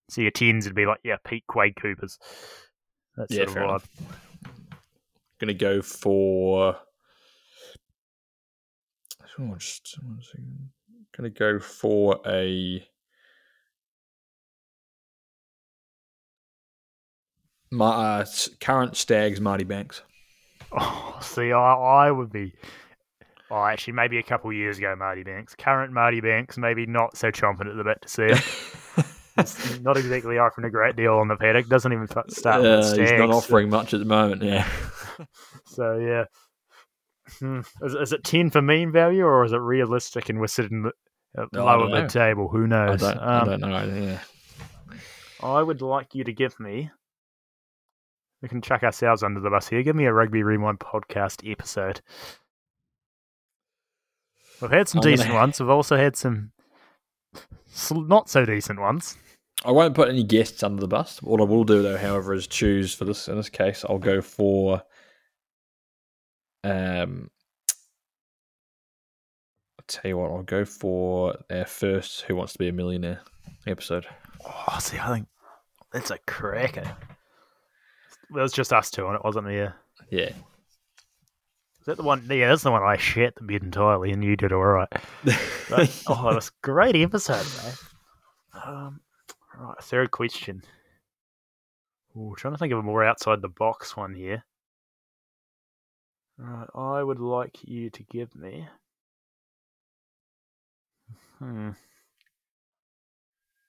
Speaker 2: So your tens would be like, yeah, Pete Quade Coopers. That's
Speaker 1: Yeah,
Speaker 2: sort of
Speaker 1: fair
Speaker 2: vibe.
Speaker 1: enough. gonna go for. Oh, just one second. Gonna go for a. My uh, current Stags, Marty Banks. [laughs]
Speaker 2: Oh, see, I, I would be. Oh, actually, maybe a couple years ago, Marty Banks. Current Marty Banks, maybe not so chomping at the bit to see it. It's [laughs] not exactly offering a great deal on the paddock. Doesn't even start with
Speaker 1: Uh, he's not offering much at the moment. Yeah. [laughs]
Speaker 2: So yeah, Hmm. is, is it ten for mean value or is it realistic and we're sitting at
Speaker 1: I
Speaker 2: lower
Speaker 1: don't
Speaker 2: mid table? Who
Speaker 1: I
Speaker 2: knows?
Speaker 1: don't, I
Speaker 2: Um,
Speaker 1: don't know. Yeah.
Speaker 2: I would like you to give me. We can chuck ourselves under the bus here. Give me a Rugby Rewind podcast episode. We've had some
Speaker 1: I'm gonna
Speaker 2: decent ones. We've also had some not so decent ones.
Speaker 1: I won't put any guests under the bus. What I will do, though, however, is choose for this. In this case, I'll go for. Um, I'll tell you what. I'll go for our first "Who Wants to Be a Millionaire" episode.
Speaker 2: Oh, see, I think that's a cracker. It was just us two on it, wasn't it? Yeah.
Speaker 1: Yeah.
Speaker 2: Is that the one? Yeah, that's the one I shat the bed entirely, and you did all right. But, [laughs] oh, it was a great episode, man. Um, right, third question. Ooh, trying to think of a more outside the box one here. Right, I would like you to give me. Hmm.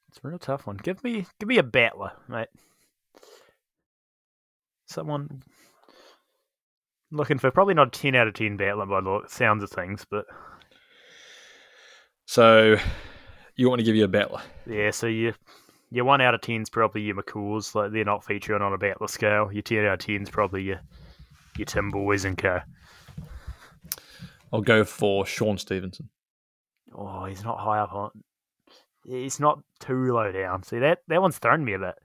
Speaker 2: It's a real tough one. Give me, give me a battler, mate. Someone looking for probably not a ten out of ten battler by the sounds of things, but
Speaker 1: so, you want to give you a battler?
Speaker 2: Yeah, so you your one out of ten's probably your McCool's, like they're not featuring on a battler scale. Your ten out of ten's probably your your Tim Boys and co.
Speaker 1: I'll go for Sean Stevenson.
Speaker 2: Oh, he's not high up on. He's not too low down. See that that one's thrown me a bit.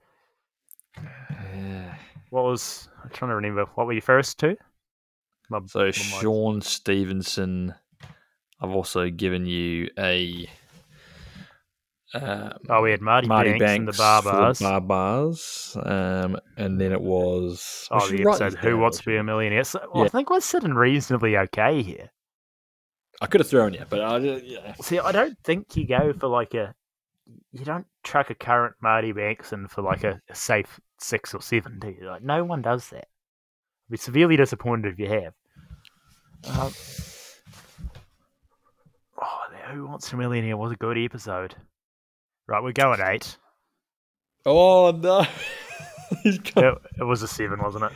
Speaker 2: [sighs] What was I'm trying to remember? What were your first two? My-
Speaker 1: So
Speaker 2: my
Speaker 1: Sean Stevenson. I've also given you a. Um,
Speaker 2: Oh, we had Marty,
Speaker 1: Marty
Speaker 2: Banks,
Speaker 1: Banks,
Speaker 2: and the Bar Bars.
Speaker 1: Bar Bars, um, and then it was.
Speaker 2: Oh, the episode
Speaker 1: these
Speaker 2: Who Wants to Be a. Millionaire? So, well, I think we're sitting reasonably okay here.
Speaker 1: I could have thrown you, but I yeah.
Speaker 2: See, I don't think you go for like a. You don't chuck a current Marty Banks in for like a, a safe six or seven, do you? Like, no one does that. Be severely disappointed if you have. Um, oh, Who Wants to Millionaire was a good episode. Right, we're going eight.
Speaker 1: Oh no, [laughs] He's got-
Speaker 2: It, it was a seven, wasn't it?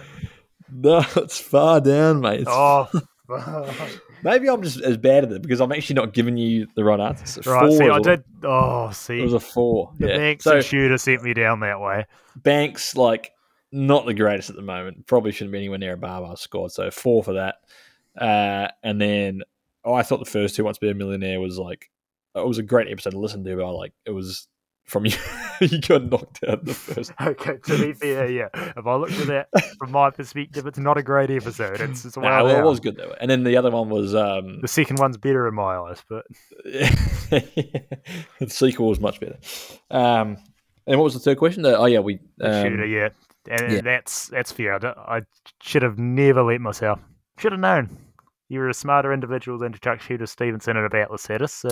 Speaker 1: no, it's far down, mate. It's-
Speaker 2: Oh, [laughs]
Speaker 1: Maybe I'm just as bad at it because I'm actually not giving you the right answers. It's
Speaker 2: right.
Speaker 1: four
Speaker 2: See, I
Speaker 1: all-
Speaker 2: did. Oh, see, It
Speaker 1: was a four.
Speaker 2: the
Speaker 1: yeah.
Speaker 2: Banks
Speaker 1: So
Speaker 2: and Shooter sent me down that way.
Speaker 1: Banks, like, not the greatest at the moment. Probably shouldn't be anywhere near a Barbar squad. So four for that. Uh, and then oh, I thought the first two, Wants to Be a Millionaire, was like it was a great episode to listen to, but I like it was from [laughs] you. you got knocked out the first. [laughs]
Speaker 2: Okay, to be fair, yeah. If I look at that from my perspective, it's not a great episode. It's, it's [laughs]
Speaker 1: Nah,
Speaker 2: well
Speaker 1: it was good though. And then the other one was um,
Speaker 2: The second one's better in my eyes, but
Speaker 1: the sequel was much better. Um, and what was the third question? The- oh yeah, we um,
Speaker 2: shooter, yeah, and
Speaker 1: yeah.
Speaker 2: that's that's fair. I, I should have never let myself. Should have known. You were a smarter individual than Chuck Shooter Stevenson at about status. So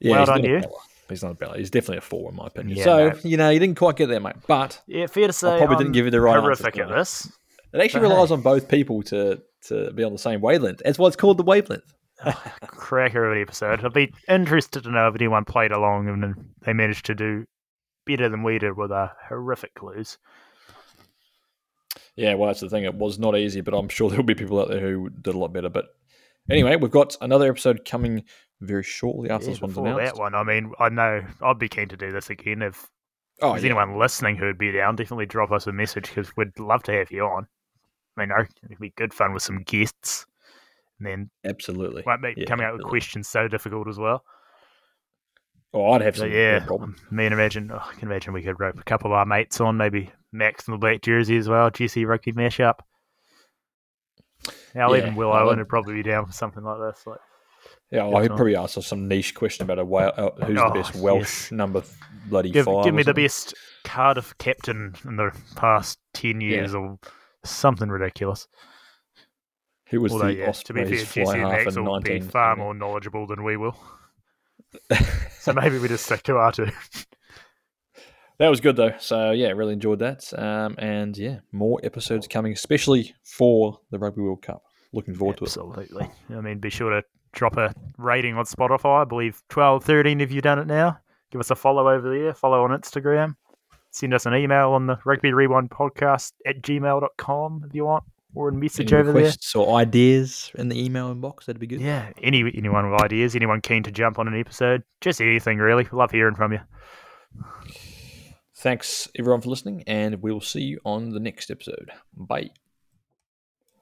Speaker 1: Yeah,
Speaker 2: Well
Speaker 1: he's
Speaker 2: done,
Speaker 1: not a
Speaker 2: you.
Speaker 1: He's not a Bella. He's definitely a four in my opinion.
Speaker 2: Yeah,
Speaker 1: so
Speaker 2: no.
Speaker 1: you know, you didn't quite get there, mate. But
Speaker 2: yeah, fair to say,
Speaker 1: probably
Speaker 2: I'm
Speaker 1: didn't give you the right
Speaker 2: horrific at this.
Speaker 1: it actually
Speaker 2: But hey.
Speaker 1: relies on both people to to be on the same wavelength. That's why it's called the wavelength.
Speaker 2: Ah, Cracker of an episode. I'd be interested to know if anyone played along and they managed to do better than we did with our horrific clues.
Speaker 1: Yeah, well, that's the thing. It was not easy, but I'm sure [laughs] there'll be people out there who did a lot better. But anyway, we've got another episode coming very shortly after
Speaker 2: Yeah,
Speaker 1: this one's announced.
Speaker 2: that one, I mean, I know I'd be keen to do this again. If
Speaker 1: Oh,
Speaker 2: there's
Speaker 1: yeah.
Speaker 2: anyone listening who'd be down, definitely drop us a message because we'd love to have you on. I mean, it'd be good fun with some guests, and then
Speaker 1: absolutely.
Speaker 2: might be
Speaker 1: Yeah,
Speaker 2: coming out with questions so difficult as well.
Speaker 1: Oh, I'd have
Speaker 2: So
Speaker 1: some.
Speaker 2: yeah,
Speaker 1: no problem.
Speaker 2: I mean, imagine oh, I can imagine we could rope a couple of our mates on, maybe Max in the black jersey as well, Jesse rugby mashup. Now
Speaker 1: Yeah,
Speaker 2: even Will Owen
Speaker 1: would-
Speaker 2: probably be down for something like this. Like,
Speaker 1: Yeah, well,
Speaker 2: Yeah,
Speaker 1: he'd probably ask us some niche question about a Wel- uh, who's
Speaker 2: Oh,
Speaker 1: the best Welsh
Speaker 2: yes.
Speaker 1: number bloody
Speaker 2: give,
Speaker 1: five.
Speaker 2: give me the best Cardiff captain in the past ten years, or something ridiculous.
Speaker 1: Who was
Speaker 2: Although,
Speaker 1: the
Speaker 2: yeah, to be fair, Jesse and Max will be far more knowledgeable than we will. [laughs] So maybe we just stick to our two.
Speaker 1: That was good though. So yeah, really enjoyed that. Um, and yeah, more episodes coming, especially for the Rugby World Cup. Looking forward to it.
Speaker 2: Absolutely. I mean, be sure to drop a rating on Spotify. I believe 12, 13 if you've done it now. Give us a follow over there. Follow on Instagram. Send us an email on the Rugby Rewind podcast at gmail.com if you want, or a message
Speaker 1: Any
Speaker 2: over there.
Speaker 1: requests or ideas in the email inbox? That'd be good.
Speaker 2: Yeah, any anyone with ideas, anyone keen to jump on an episode, just anything really. Love hearing from you.
Speaker 1: Thanks everyone for listening, and we will see you on the next episode. Bye.